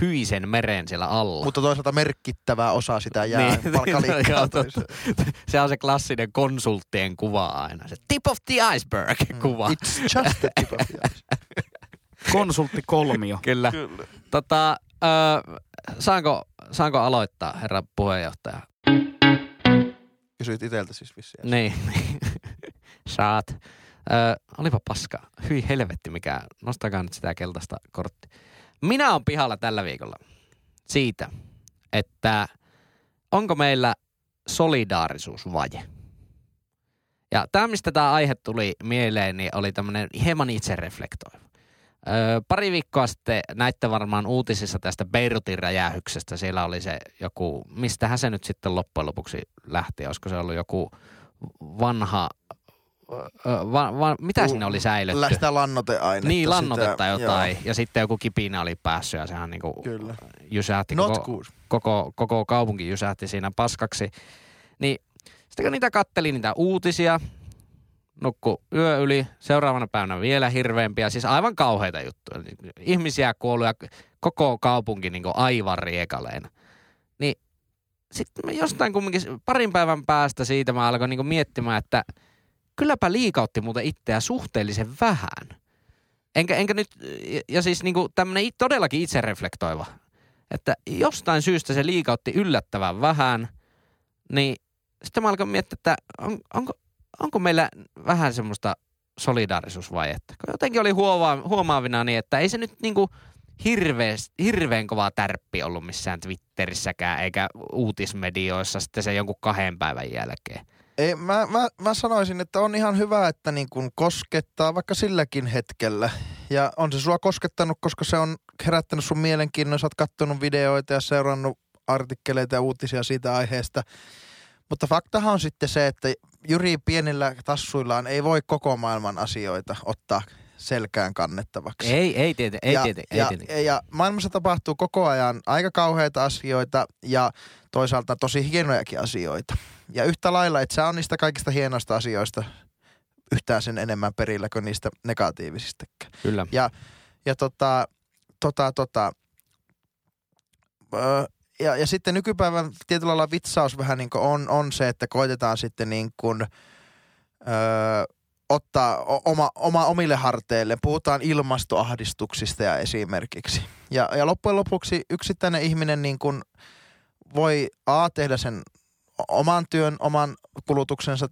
hyisen meren siellä alla. Mutta toisaalta merkittävä osa sitä jää Niin, <laughs> niin, totta. se on se klassinen konsulttien kuva aina. Se tip of the iceberg kuva. Mm. It's just the tip of the <laughs> iceberg. Konsultti kolmio. Kyllä. Kyllä. Tota, ö, saanko, saanko aloittaa, herra puheenjohtaja? Kysyit iteltä siis vissiin. Niin. <laughs> Saat. Ö, olipa paska. Hyi helvetti mikä. Nostakaa nyt sitä keltaista kortti. Minä on pihalla tällä viikolla siitä, että onko meillä solidaarisuusvaje. Ja tämä, mistä tämä aihe tuli mieleen, niin oli tämmöinen hieman itsereflektoiva. Öö, pari viikkoa sitten näitte varmaan uutisissa tästä Beirutin räjähyksestä. Siellä oli se joku, mistähän se nyt sitten loppujen lopuksi lähti? Olisiko se ollut joku vanha, öö, va, va, mitä U- siinä oli säilytty? Kyllä sitä lannoteainetta. Niin, lannotetta sitä, jotain. Ja sitten joku kipinä oli päässyt ja sehän niinku Joo, kyllä. jysähti Not koko, good. koko, koko kaupunki jysähti siinä paskaksi. Niin sitten kun niitä katteli niitä uutisia, nukku yö yli, seuraavana päivänä vielä hirveämpiä, siis aivan kauheita juttuja. Ihmisiä kuollut ja koko kaupunki niin aivan riekaleena. Niin sitten jostain kumminkin parin päivän päästä siitä mä alkoin niin miettimään, että kylläpä liikautti muuten itseä suhteellisen vähän. Enkä, enkä nyt, ja- siis niin tämmöinen todellakin itsereflektoiva, että jostain syystä se liikautti yllättävän vähän, niin sitten mä alkoin miettiä, että on, onko, onko meillä vähän semmoista solidaarisuusvajetta. Jotenkin oli huomaa, huomaavina niin, että ei se nyt niinku hirveän, hirveän kova tärppi ollut missään Twitterissäkään eikä uutismedioissa sitten se jonkun kahden päivän jälkeen. Ei, mä, mä, mä sanoisin, että on ihan hyvä, että niin kun koskettaa vaikka silläkin hetkellä. Ja on se sua koskettanut, koska se on herättänyt sun mielenkiinnon. Sä oot kattonut videoita ja seurannut artikkeleita ja uutisia siitä aiheesta. Mutta faktahan on sitten se, että Juri pienillä tassuillaan ei voi koko maailman asioita ottaa selkään kannettavaksi. Ei, ei tiety, ei ja, tiety, ei ja, tiety. ja maailmassa tapahtuu koko ajan aika kauheita asioita ja toisaalta tosi hienojakin asioita. Ja yhtä lailla, että sä on niistä kaikista hienoista asioista yhtään sen enemmän perillä kuin niistä negatiivisistakaan. Kyllä. Ja, ja tota, tota, tota, öö, ja, ja sitten nykypäivän tietyllä lailla vitsaus vähän niin on, on se, että koitetaan sitten niin kuin, öö, ottaa oma, oma omille harteille. Puhutaan ilmastoahdistuksista ja esimerkiksi. Ja, ja loppujen lopuksi yksittäinen ihminen niin kuin voi A tehdä sen oman työn, oman kulutuksensa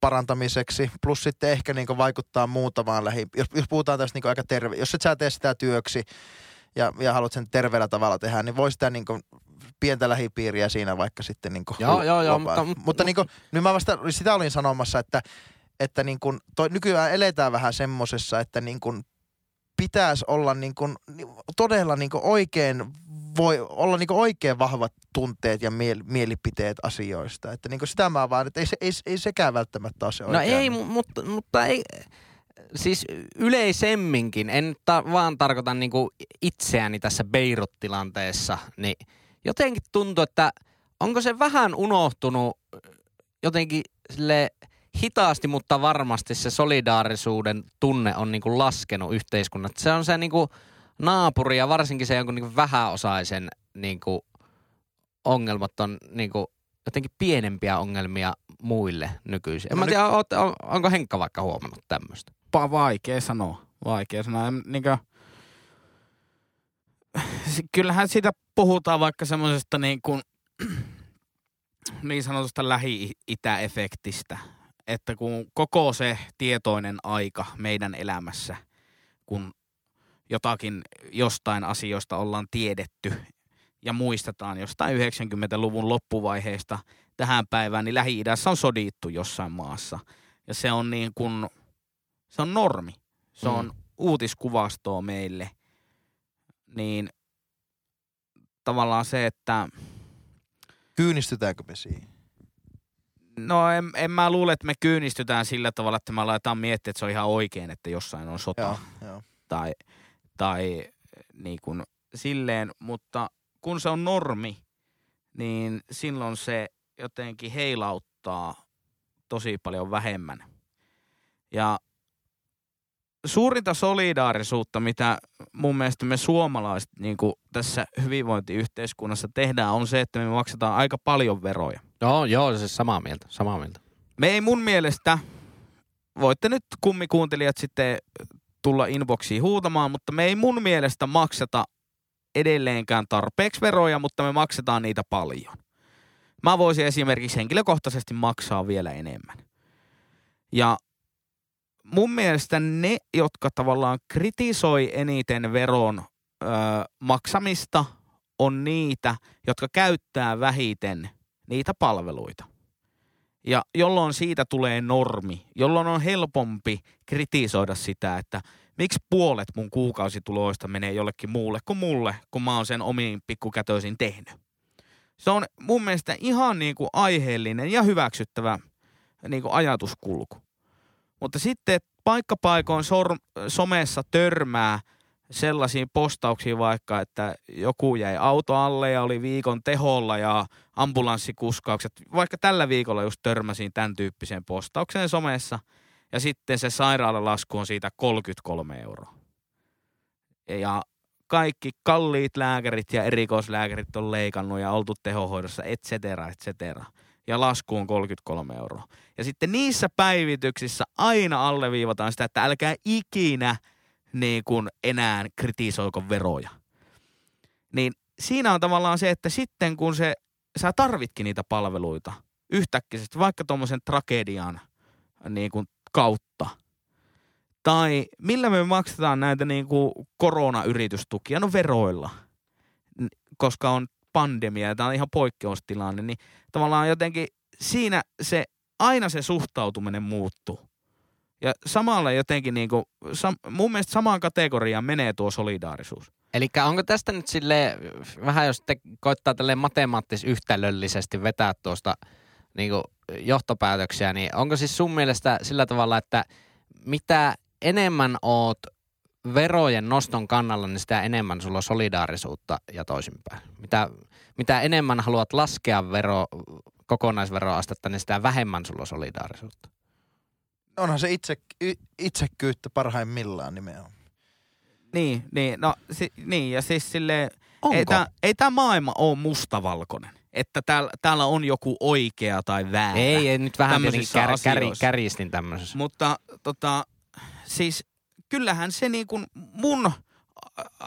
parantamiseksi, plus sitten ehkä niin vaikuttaa muutamaan lähi... Jos, jos puhutaan tästä niin aika terve... Jos et sä tee sitä työksi ja, ja haluat sen terveellä tavalla tehdä, niin voi sitä niin pientä lähipiiriä siinä vaikka sitten niin Joo, joo, joo, lopaa. mutta- mutta niin kuin, nyt mä vasta sitä olin sanomassa, että, että niin kuin, toi, nykyään eletään vähän semmosessa, että niin kuin pitäisi olla niin kuin, ni- todella niin kuin oikein voi olla niin oikein vahvat tunteet ja miel, mielipiteet asioista. Että niin sitä mä vaan, että ei, se, ei, ei sekään välttämättä ole se No oikea. ei, mu- mutta, mutta ei, siis yleisemminkin, en ta- vaan tarkoita niinku itseäni tässä Beirut-tilanteessa, niin jotenkin tuntuu, että onko se vähän unohtunut jotenkin sille hitaasti, mutta varmasti se solidaarisuuden tunne on niinku laskenut yhteiskunnat. Se on se niinku naapuri ja varsinkin se jonkun niinku vähäosaisen niinku ongelmat on niinku jotenkin pienempiä ongelmia muille nykyisin. En No mä nyt- tiedä, oot, on, onko Henkka vaikka huomannut tämmöistä? Vaikea sanoa. Vaikea sanoa. Niinkö, S- kyllähän siitä puhutaan vaikka semmoisesta niin kuin, <clears throat> niin sanotusta lähi-itä-efektistä. Että kun koko se tietoinen aika meidän elämässä, kun jotakin jostain asioista ollaan tiedetty ja muistetaan jostain 90-luvun loppuvaiheesta tähän päivään, niin Lähi-idässä on sodittu jossain maassa. Ja se on niin kuin, se on normi. Se on Mm. uutiskuvastoa meille. Niin tavallaan se, että Kyynistytäänkö me siihen? No en, en mä luule, että me kyynistytään sillä tavalla, että me aletaan miettiä, että se on ihan oikein, että jossain on sota. Joo, joo. tai, tai niin kuin silleen, mutta kun se on normi, niin silloin se jotenkin heilauttaa tosi paljon vähemmän. Ja suurinta solidaarisuutta, mitä mun mielestä me suomalaiset niin kuin tässä hyvinvointiyhteiskunnassa tehdään, on se, että me maksetaan aika paljon veroja. Joo, joo, se samaa mieltä, samaa mieltä. Me ei mun mielestä, voitte nyt kummikuuntelijat sitten tulla inboxiin huutamaan, mutta me ei mun mielestä makseta edelleenkään tarpeeksi veroja, mutta me maksetaan niitä paljon. Mä voisin esimerkiksi henkilökohtaisesti maksaa vielä enemmän. Ja mun mielestä ne, jotka tavallaan kritisoi eniten veron ö, maksamista, on niitä, jotka käyttää vähiten niitä palveluita. Ja jolloin siitä tulee normi, jolloin on helpompi kritisoida sitä, että miksi puolet mun kuukausituloista menee jollekin muulle kuin mulle, kun mä oon sen omiin pikkukätöisin tehnyt. Se on mun mielestä ihan niin kuin aiheellinen ja hyväksyttävä niin kuin ajatuskulku. Mutta sitten paikkapaikoin somessa törmää sellaisiin postauksiin vaikka, että joku jäi auto alle ja oli viikon teholla ja ambulanssikuskaukset. Vaikka tällä viikolla just törmäsin tämän tyyppiseen postaukseen somessa ja sitten se sairaalalasku on siitä 33 euroa. Ja kaikki kalliit lääkärit ja erikoislääkärit on leikannut ja oltu tehohoidossa, et cetera, et cetera. Ja lasku on 33 euroa. Ja sitten niissä päivityksissä aina alleviivataan sitä, että älkää ikinä niin kuin enää kritisoiko veroja. Niin siinä on tavallaan se, että sitten kun se, sä tarvitkin niitä palveluita yhtäkkiä, vaikka tuommoisen tragedian niin kuin kautta, tai millä me maksetaan näitä niin kuin koronayritystukia? No veroilla, koska on pandemia ja tämä on ihan poikkeustilanne, niin tavallaan jotenkin siinä se, aina se suhtautuminen muuttuu. Ja samalla jotenkin niin kuin, sam, mun mielestä samaan kategoriaan menee tuo solidaarisuus. Eli onko tästä nyt sille vähän jos te koittaa tälle matemaattis yhtälöllisesti vetää tuosta niin johtopäätöksiä, niin onko siis sun mielestä sillä tavalla, että mitä enemmän oot verojen noston kannalla, niin sitä enemmän sulla on solidaarisuutta ja toisinpäin. Mitä, mitä enemmän haluat laskea vero, kokonaisveroastetta, niin sitä vähemmän sulla on solidaarisuutta. Onhan se itse, itsekyyttä parhaimmillaan nimenomaan. Niin, niin, no, si, niin ja siis silleen, ei tämä ei tää maailma ole mustavalkoinen. Että täällä, täällä on joku oikea tai väärä. Ei, ei nyt vähän kär, kär, kärjistin tämmöisessä. Mutta tota, siis kyllähän se niin kuin mun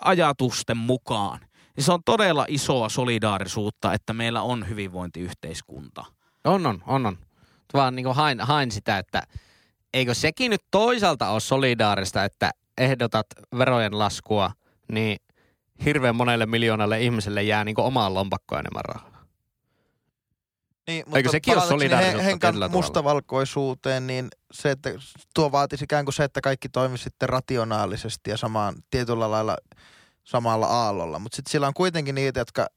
ajatusten mukaan, niin se on todella isoa solidaarisuutta, että meillä on hyvinvointiyhteiskunta. On, on, on, on. Vaan niin kuin hain, hain sitä, että eikö sekin nyt toisaalta ole solidaarista, että ehdotat verojen laskua, niin hirveän monelle miljoonalle ihmiselle jää niin omaan lompakkoon enemmän rahaa. Niin, mutta Eikö sekin ole solidaarisuutta Henkan mustavalkoisuuteen, niin se, että tuo vaatisi ikään kuin se, että kaikki toimisi sitten rationaalisesti ja samaan tietyllä lailla samalla aallolla. Mutta sitten sillä on kuitenkin niitä, jotka,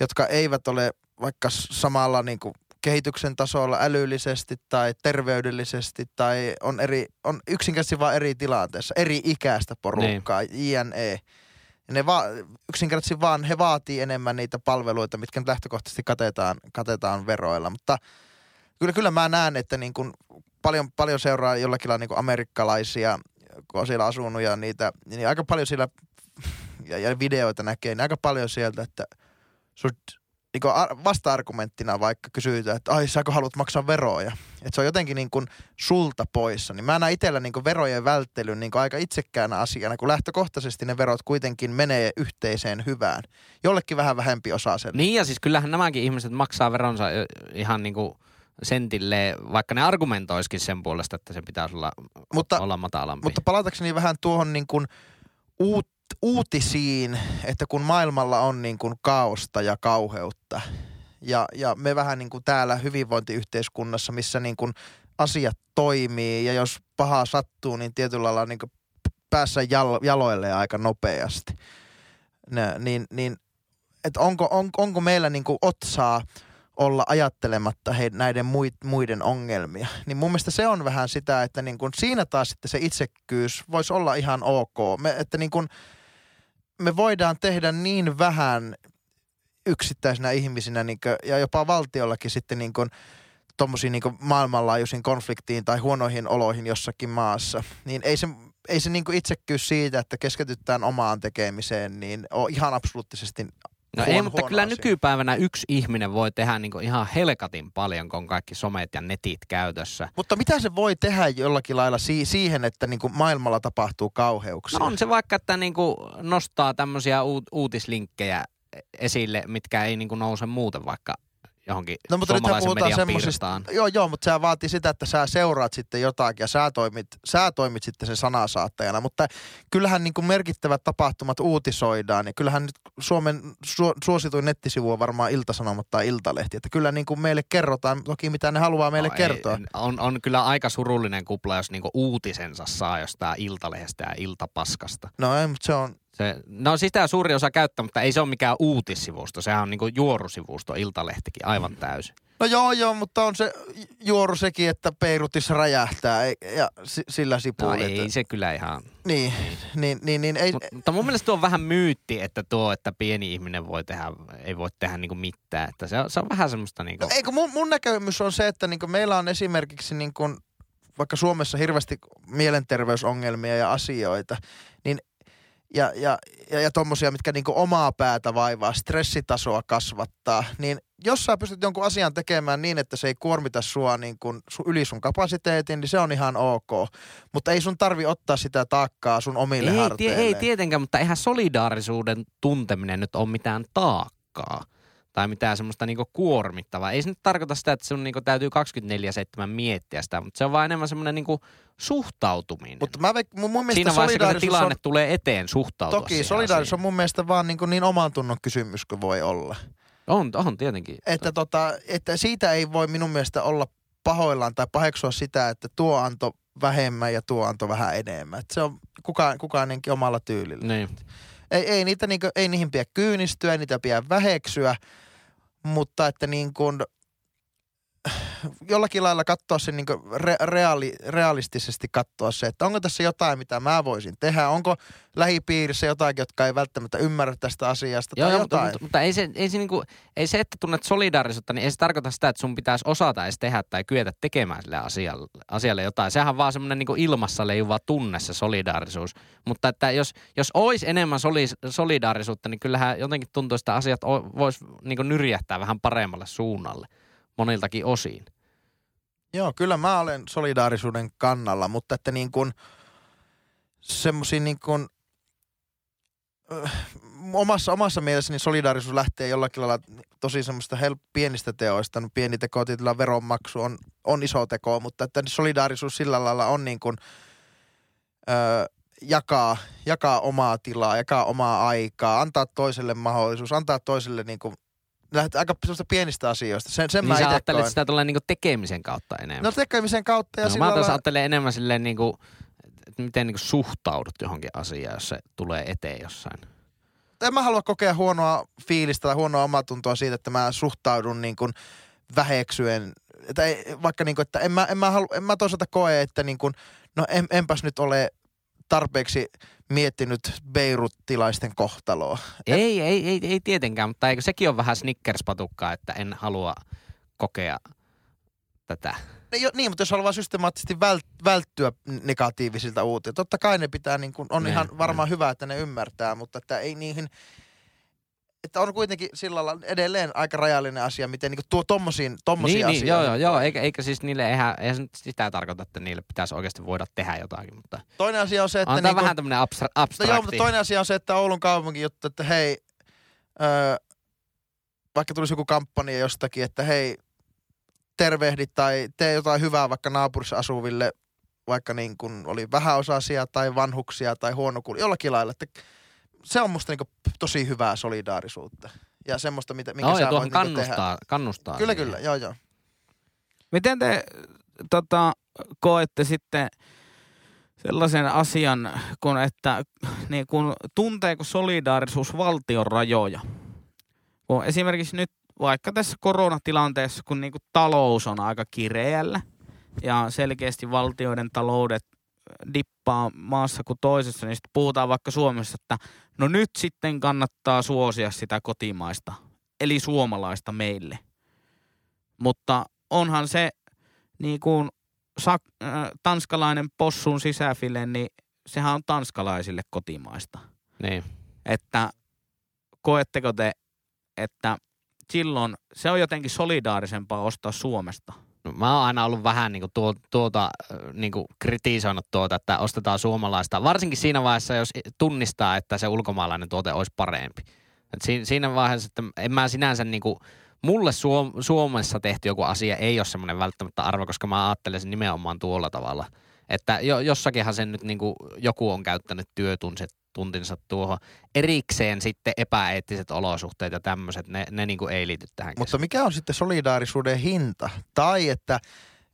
jotka eivät ole vaikka samalla niin kuin kehityksen tasolla älyllisesti tai terveydellisesti tai on, eri, on yksinkertaisesti vain eri tilanteessa, eri ikäistä porukkaa, niin. INE. Ja ne va- yksinkertaisesti vaan he vaatii enemmän niitä palveluita, mitkä nyt lähtökohtaisesti katetaan, katetaan veroilla. Mutta kyllä, kyllä mä näen, että niin kuin paljon, paljon seuraa jollakin lailla niin kuin amerikkalaisia, kun on siellä asunut ja niitä, niin aika paljon siellä ja, ja videoita näkee, niin aika paljon sieltä, että sut niin vasta-argumenttina vaikka kysytään, että ai sä haluat maksaa veroja. Että se on jotenkin niin kuin sulta poissa. Niin mä näen itsellä niin kuin verojen välttelyn niin kuin aika itsekkäänä asiana, kun lähtökohtaisesti ne verot kuitenkin menee yhteiseen hyvään. Jollekin vähän vähempi osa sen. Niin ja siis kyllähän nämäkin ihmiset maksaa veronsa ihan niin kuin sentille, vaikka ne argumentoisikin sen puolesta, että se pitäisi olla, mutta, olla matalampi. Mutta palatakseni vähän tuohon niin kuin uut, uutisiin, että kun maailmalla on niin kuin kaosta ja kauheutta ja, ja me vähän niin kuin täällä hyvinvointiyhteiskunnassa, missä niin kuin asiat toimii ja jos pahaa sattuu, niin tietyllä lailla niin kuin päässä jalo, jaloille aika nopeasti. Ne, niin, niin että onko, on, onko meillä niin kuin otsaa – olla ajattelematta he, näiden muiden ongelmia. Niin mun mielestä se on vähän sitä, että niin kun siinä taas sitten se itsekkyys voisi olla ihan ok. Me, että niin kun me voidaan tehdä niin vähän yksittäisinä ihmisinä niin kuin, ja jopa valtiollakin sitten niin kuin, tuommoisiin niin maailmanlaajuisiin konfliktiin tai huonoihin oloihin jossakin maassa, niin ei se, ei se niin itsekkyys siitä, että keskitytään omaan tekemiseen, niin ole ihan absoluuttisesti No huono, ei, mutta kyllä asia. nykypäivänä yksi ihminen voi tehdä niin ihan helkatin paljon, kun on kaikki somet ja netit käytössä. Mutta mitä se voi tehdä jollakin lailla si- siihen, että niin maailmalla tapahtuu kauheuksia? No on se vaikka, että niin nostaa tämmöisiä uut- uutislinkkejä esille, mitkä ei niin nouse muuten vaikka johonkin no, mutta suomalaisen median semmoisista, Joo, joo, mutta se vaatii sitä, että sä seuraat sitten jotakin ja sä toimit, sä toimit sitten sen sanasaattajana. Mutta kyllähän niin kuin merkittävät tapahtumat uutisoidaan ja kyllähän nyt Suomen su, suosituin nettisivu on varmaan Iltasanomat tai Iltalehti. Että kyllä niin kuin meille kerrotaan toki mitä ne haluaa meille no, kertoa. Ei, on, on kyllä aika surullinen kupla, jos niin uutisensa saa jostain Iltalehdestä ja Iltapaskasta. No ei, mutta se on, se, no sitä suuri osa käyttää, mutta ei se ole mikään uutissivusto. Sehän on niinku juorusivusto, Iltalehtikin, aivan mm. täysin. No joo, joo, mutta on se juoru sekin, että Peirutissa räjähtää ja sillä sipuun. No ei se kyllä ihan... Niin, niin, niin, niin ei... Mut, mutta mun mielestä tuo on vähän myytti, että tuo, että pieni ihminen voi tehdä, ei voi tehdä niinku mitään. Että se, on, se on vähän semmoista niinku... No, eikö mun, mun näkemys on se, että niinku meillä on esimerkiksi niinku, vaikka Suomessa hirveästi mielenterveysongelmia ja asioita, niin ja, ja, ja, ja tommosia, mitkä niinku omaa päätä vaivaa, stressitasoa kasvattaa, niin jos sä pystyt jonkun asian tekemään niin, että se ei kuormita sua niin kun, yli sun kapasiteetin, niin se on ihan ok. Mutta ei sun tarvi ottaa sitä taakkaa sun omille ei, harteille. Ei tietenkään, mutta eihän solidaarisuuden tunteminen nyt ole mitään taakkaa tai mitään semmoista niinku kuormittavaa. Ei se nyt tarkoita sitä, että sun niinku täytyy 24-7 miettiä sitä, mutta se on vaan enemmän semmoinen niinku suhtautuminen. Mutta mä veik, mun, mun Siinä vaiheessa, kun se tilanne on, tulee eteen, suhtautua Toki solidaarisuus on mun mielestä vaan niin, niin oman tunnon kysymys kuin voi olla. On, on tietenkin. Että, tota, että siitä ei voi minun mielestä olla pahoillaan tai paheksua sitä, että tuo antoi vähemmän ja tuo antoi vähän enemmän. Et se on kukaan, kukaanenkin omalla tyylillä. Niin. Ei, ei, niitä niinku, ei niihin pidä kyynistyä, ei niitä pidä väheksyä, mutta että niin kuin, jollakin lailla katsoa se niin re, reaali, realistisesti katsoa se, että onko tässä jotain, mitä mä voisin tehdä. Onko lähipiirissä jotakin, jotka ei välttämättä ymmärrä tästä asiasta Joo, tai joo, jotain. mutta, mutta, ei, se, ei, se niinku, ei se, että tunnet solidaarisuutta, niin ei se tarkoita sitä, että sun pitäisi osata edes tehdä tai kyetä tekemään sille asialle, asialle jotain. Sehän on vaan semmoinen niinku ilmassa leijuva tunne se solidaarisuus. Mutta että jos, jos olisi enemmän soli, solidaarisuutta, niin kyllähän jotenkin tuntuu, että asiat voisi niinku nyrjähtää vähän paremmalle suunnalle moniltakin osin. Joo, kyllä mä olen solidaarisuuden kannalla, mutta että niin kuin semmoisia niin kuin, äh, omassa, omassa mielessäni solidaarisuus lähtee jollakin lailla tosi semmoista help, pienistä teoista. No, pieni teko tietyllä veronmaksu on, on iso teko, mutta että solidaarisuus sillä lailla on niin kuin, ö, jakaa, jakaa omaa tilaa, jakaa omaa aikaa, antaa toiselle mahdollisuus, antaa toiselle niin kuin lähtee aika sellaista pienistä asioista. Sen, sen niin mä sä ajattelet koen. sitä tulee niinku tekemisen kautta enemmän. No tekemisen kautta ja no, sillä mä taas ajattelen enemmän silleen niinku, että miten niinku suhtaudut johonkin asiaan, jos se tulee eteen jossain. en mä halua kokea huonoa fiilistä tai huonoa omatuntoa siitä, että mä suhtaudun niin kuin väheksyen. Että ei, vaikka niin kuin, että en mä, en mä, halu, en mä toisaalta koe, että niin kuin, no en, enpäs nyt ole tarpeeksi miettinyt beiruttilaisten kohtaloa. Ei, ei, ei, ei tietenkään, mutta eikö sekin on vähän snickerspatukkaa, että en halua kokea tätä. Ne jo, niin, mutta jos haluaa systemaattisesti vält, välttyä negatiivisilta uutilta, totta kai ne pitää, niin kuin, on Ne, ihan varmaan ne. hyvä, että ne ymmärtää, mutta että ei niihin, että on kuitenkin sillä lailla edelleen aika rajallinen asia, miten niin kuin tuo tommosiin, tommosiin niin, niin, joo, asioihin. joo, joo, eikä, eikä siis niille, eihän, eihän sitä tarkoita, että niille pitäisi oikeasti voida tehdä jotakin, mutta Toinen asia on se, että tämä niin vähän tämmöinen abstra- No abstrakti. joo, mutta toinen asia on se, että Oulun kaupungin juttu, että hei, öö, vaikka tulisi joku kampanja jostakin, että hei, tervehdi tai tee jotain hyvää vaikka naapurissa asuville, vaikka niin kuin oli vähäosaisia tai vanhuksia tai huonokuulia, jollakin lailla. Että se on musta niin kuin tosi hyvää solidaarisuutta. Ja semmoista, mitä, minkä no, sä ja voit niinku kannustaa, kannustaa. tehdä. Kyllä, siihen. kyllä, joo, joo. Miten te tota, koette sitten sellaisen asian, kun että niin kun, tunteeko solidaarisuus valtion rajoja? Kun esimerkiksi nyt vaikka tässä koronatilanteessa, kun niin talous on aika kireällä ja selkeästi valtioiden taloudet dippaa maassa kuin toisessa, niin sitten puhutaan vaikka Suomessa, että no nyt sitten kannattaa suosia sitä kotimaista, eli suomalaista meille. Mutta onhan se niin kuin sak- äh, tanskalainen possun sisäfile, niin sehän on tanskalaisille kotimaista. Niin. Että koetteko te, että silloin se on jotenkin solidaarisempaa ostaa Suomesta? No, mä oon aina ollut vähän niinku tuo, tuota, äh, niinku kritisoinut tuota, että ostetaan suomalaista. Varsinkin siinä vaiheessa, jos tunnistaa, että se ulkomaalainen tuote olisi parempi. Et siinä, vaiheessa, että en mä sinänsä niinku, mulle Suom- Suomessa tehty joku asia ei ole semmoinen välttämättä arvo, koska mä ajattelen sen nimenomaan tuolla tavalla. Että jo, jossakinhan sen nyt niinku, joku on käyttänyt työtunset tuntinsa tuohon. Erikseen sitten epäeettiset olosuhteet ja tämmöiset, ne, ne niinku ei liity tähän Mutta mikä on sitten solidaarisuuden hinta? Tai että,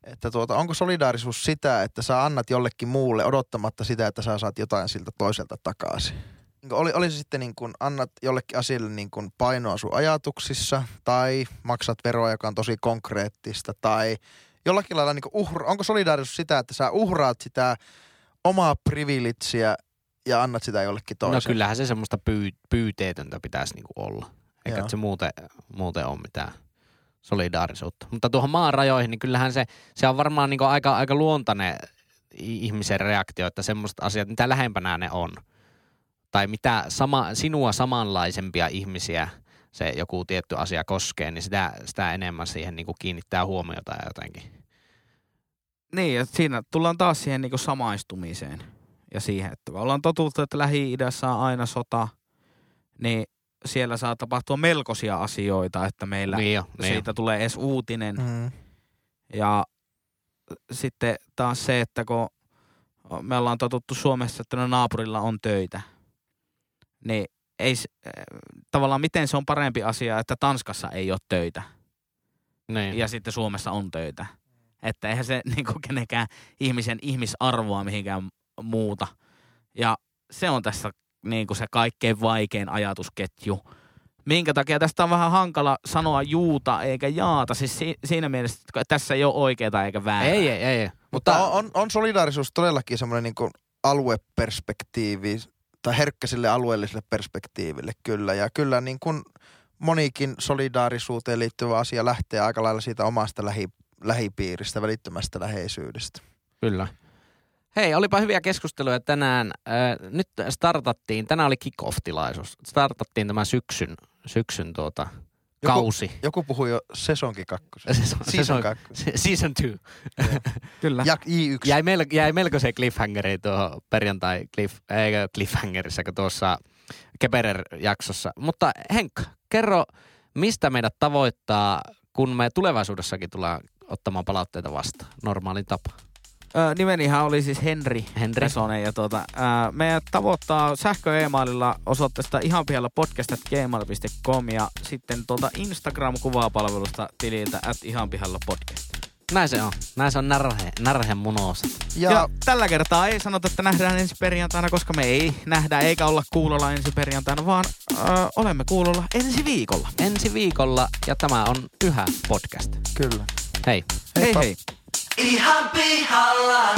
että tuota, onko solidaarisuus sitä, että sä annat jollekin muulle odottamatta sitä, että sä saat jotain siltä toiselta takaisin? Niin Oli, oli se sitten niin kuin annat jollekin asialle niin kuin painoa sun ajatuksissa tai maksat veroa, joka on tosi konkreettista tai jollakin lailla niin kuin uhra, onko solidaarisuus sitä, että sä uhraat sitä omaa privilegiä ja annat sitä jollekin No toiselle? kyllähän se semmoista pyy, pyyteetöntä pitäisi niinku olla. Eikä se muuten, muuten ole mitään solidaarisuutta. Mutta tuohon maan rajoihin, niin kyllähän se, se on varmaan niinku aika, aika luontainen ihmisen reaktio, että semmoiset asiat, mitä lähempänä ne on. Tai mitä sama, sinua samanlaisempia ihmisiä se joku tietty asia koskee, niin sitä, sitä enemmän siihen niinku kiinnittää huomiota ja jotenkin. Niin, ja siinä tullaan taas siihen niin samaistumiseen ja siihen, että me ollaan totuttu, että Lähi-idässä on aina sota, niin siellä saa tapahtua melkoisia asioita, että meillä Niin jo, niin siitä tulee edes uutinen. Mm. Ja sitten taas se, että kun me ollaan totuttu Suomessa, että no naapurilla on töitä, niin ei, äh, tavallaan miten se on parempi asia, että Tanskassa ei ole töitä jo. Niin. ja sitten Suomessa on töitä. Että eihän se <laughs> niinku kenenkään ihmisen ihmisarvoa mihinkään muuta. Ja se on tässä niinku se kaikkein vaikein ajatusketju. Minkä takia tästä on vähän hankala sanoa juuta eikä jaata. Siis si- siinä mielessä, että tässä ei ole oikeaa eikä väärää. Ei, ei, ei. ei. Mutta on, on, on solidaarisuus todellakin semmoinen niin alueperspektiivi tai herkkä sille alueelliselle perspektiiville kyllä. Ja kyllä niin kuin monikin solidaarisuuteen liittyvä asia lähtee aika lailla siitä omasta lähi, lähipiiristä, välittömästä läheisyydestä. Kyllä. Hei, olipa hyviä keskusteluja tänään. Äh, nyt startattiin, tänään oli kick-off-tilaisuus. Startattiin tämän syksyn, syksyn tuota, Joku- kausi. Joku puhui jo sesonki kakkosen. Season, Season kakkosen. season two. <laughs> Kyllä. Ja I1. Jäi, mel, jäi melkoiseen cliffhangeriin tuohon perjantai cliff, eikö cliffhangerissa, kun tuossa Keperer-jaksossa. Mutta Henkka, kerro, mistä meidät tavoittaa, kun me tulevaisuudessakin tullaan ottamaan palautteita vastaan, normaalin tapa. Ö, nimenihän oli siis Henri, Henri. Pesonen. Ja tuota, ää, meidät tavoittaa sähkö e-maililla osoitteesta ihan pihalla podcast.gmail.com ja sitten tuolta Instagram-kuvapalvelusta tililtä at ihan pihalla podcast. Näin se on. Näin se on närhe, närhen munoosa. Ja, Ja, tällä kertaa ei sanota, että nähdään ensi perjantaina, koska me ei nähdä eikä olla kuulolla ensi perjantaina, vaan ö, olemme kuulolla ensi viikolla. Ensi viikolla, ja tämä on yhä podcast. kyllä. Hei. Hei Heippa. hei. Ihan pihalla.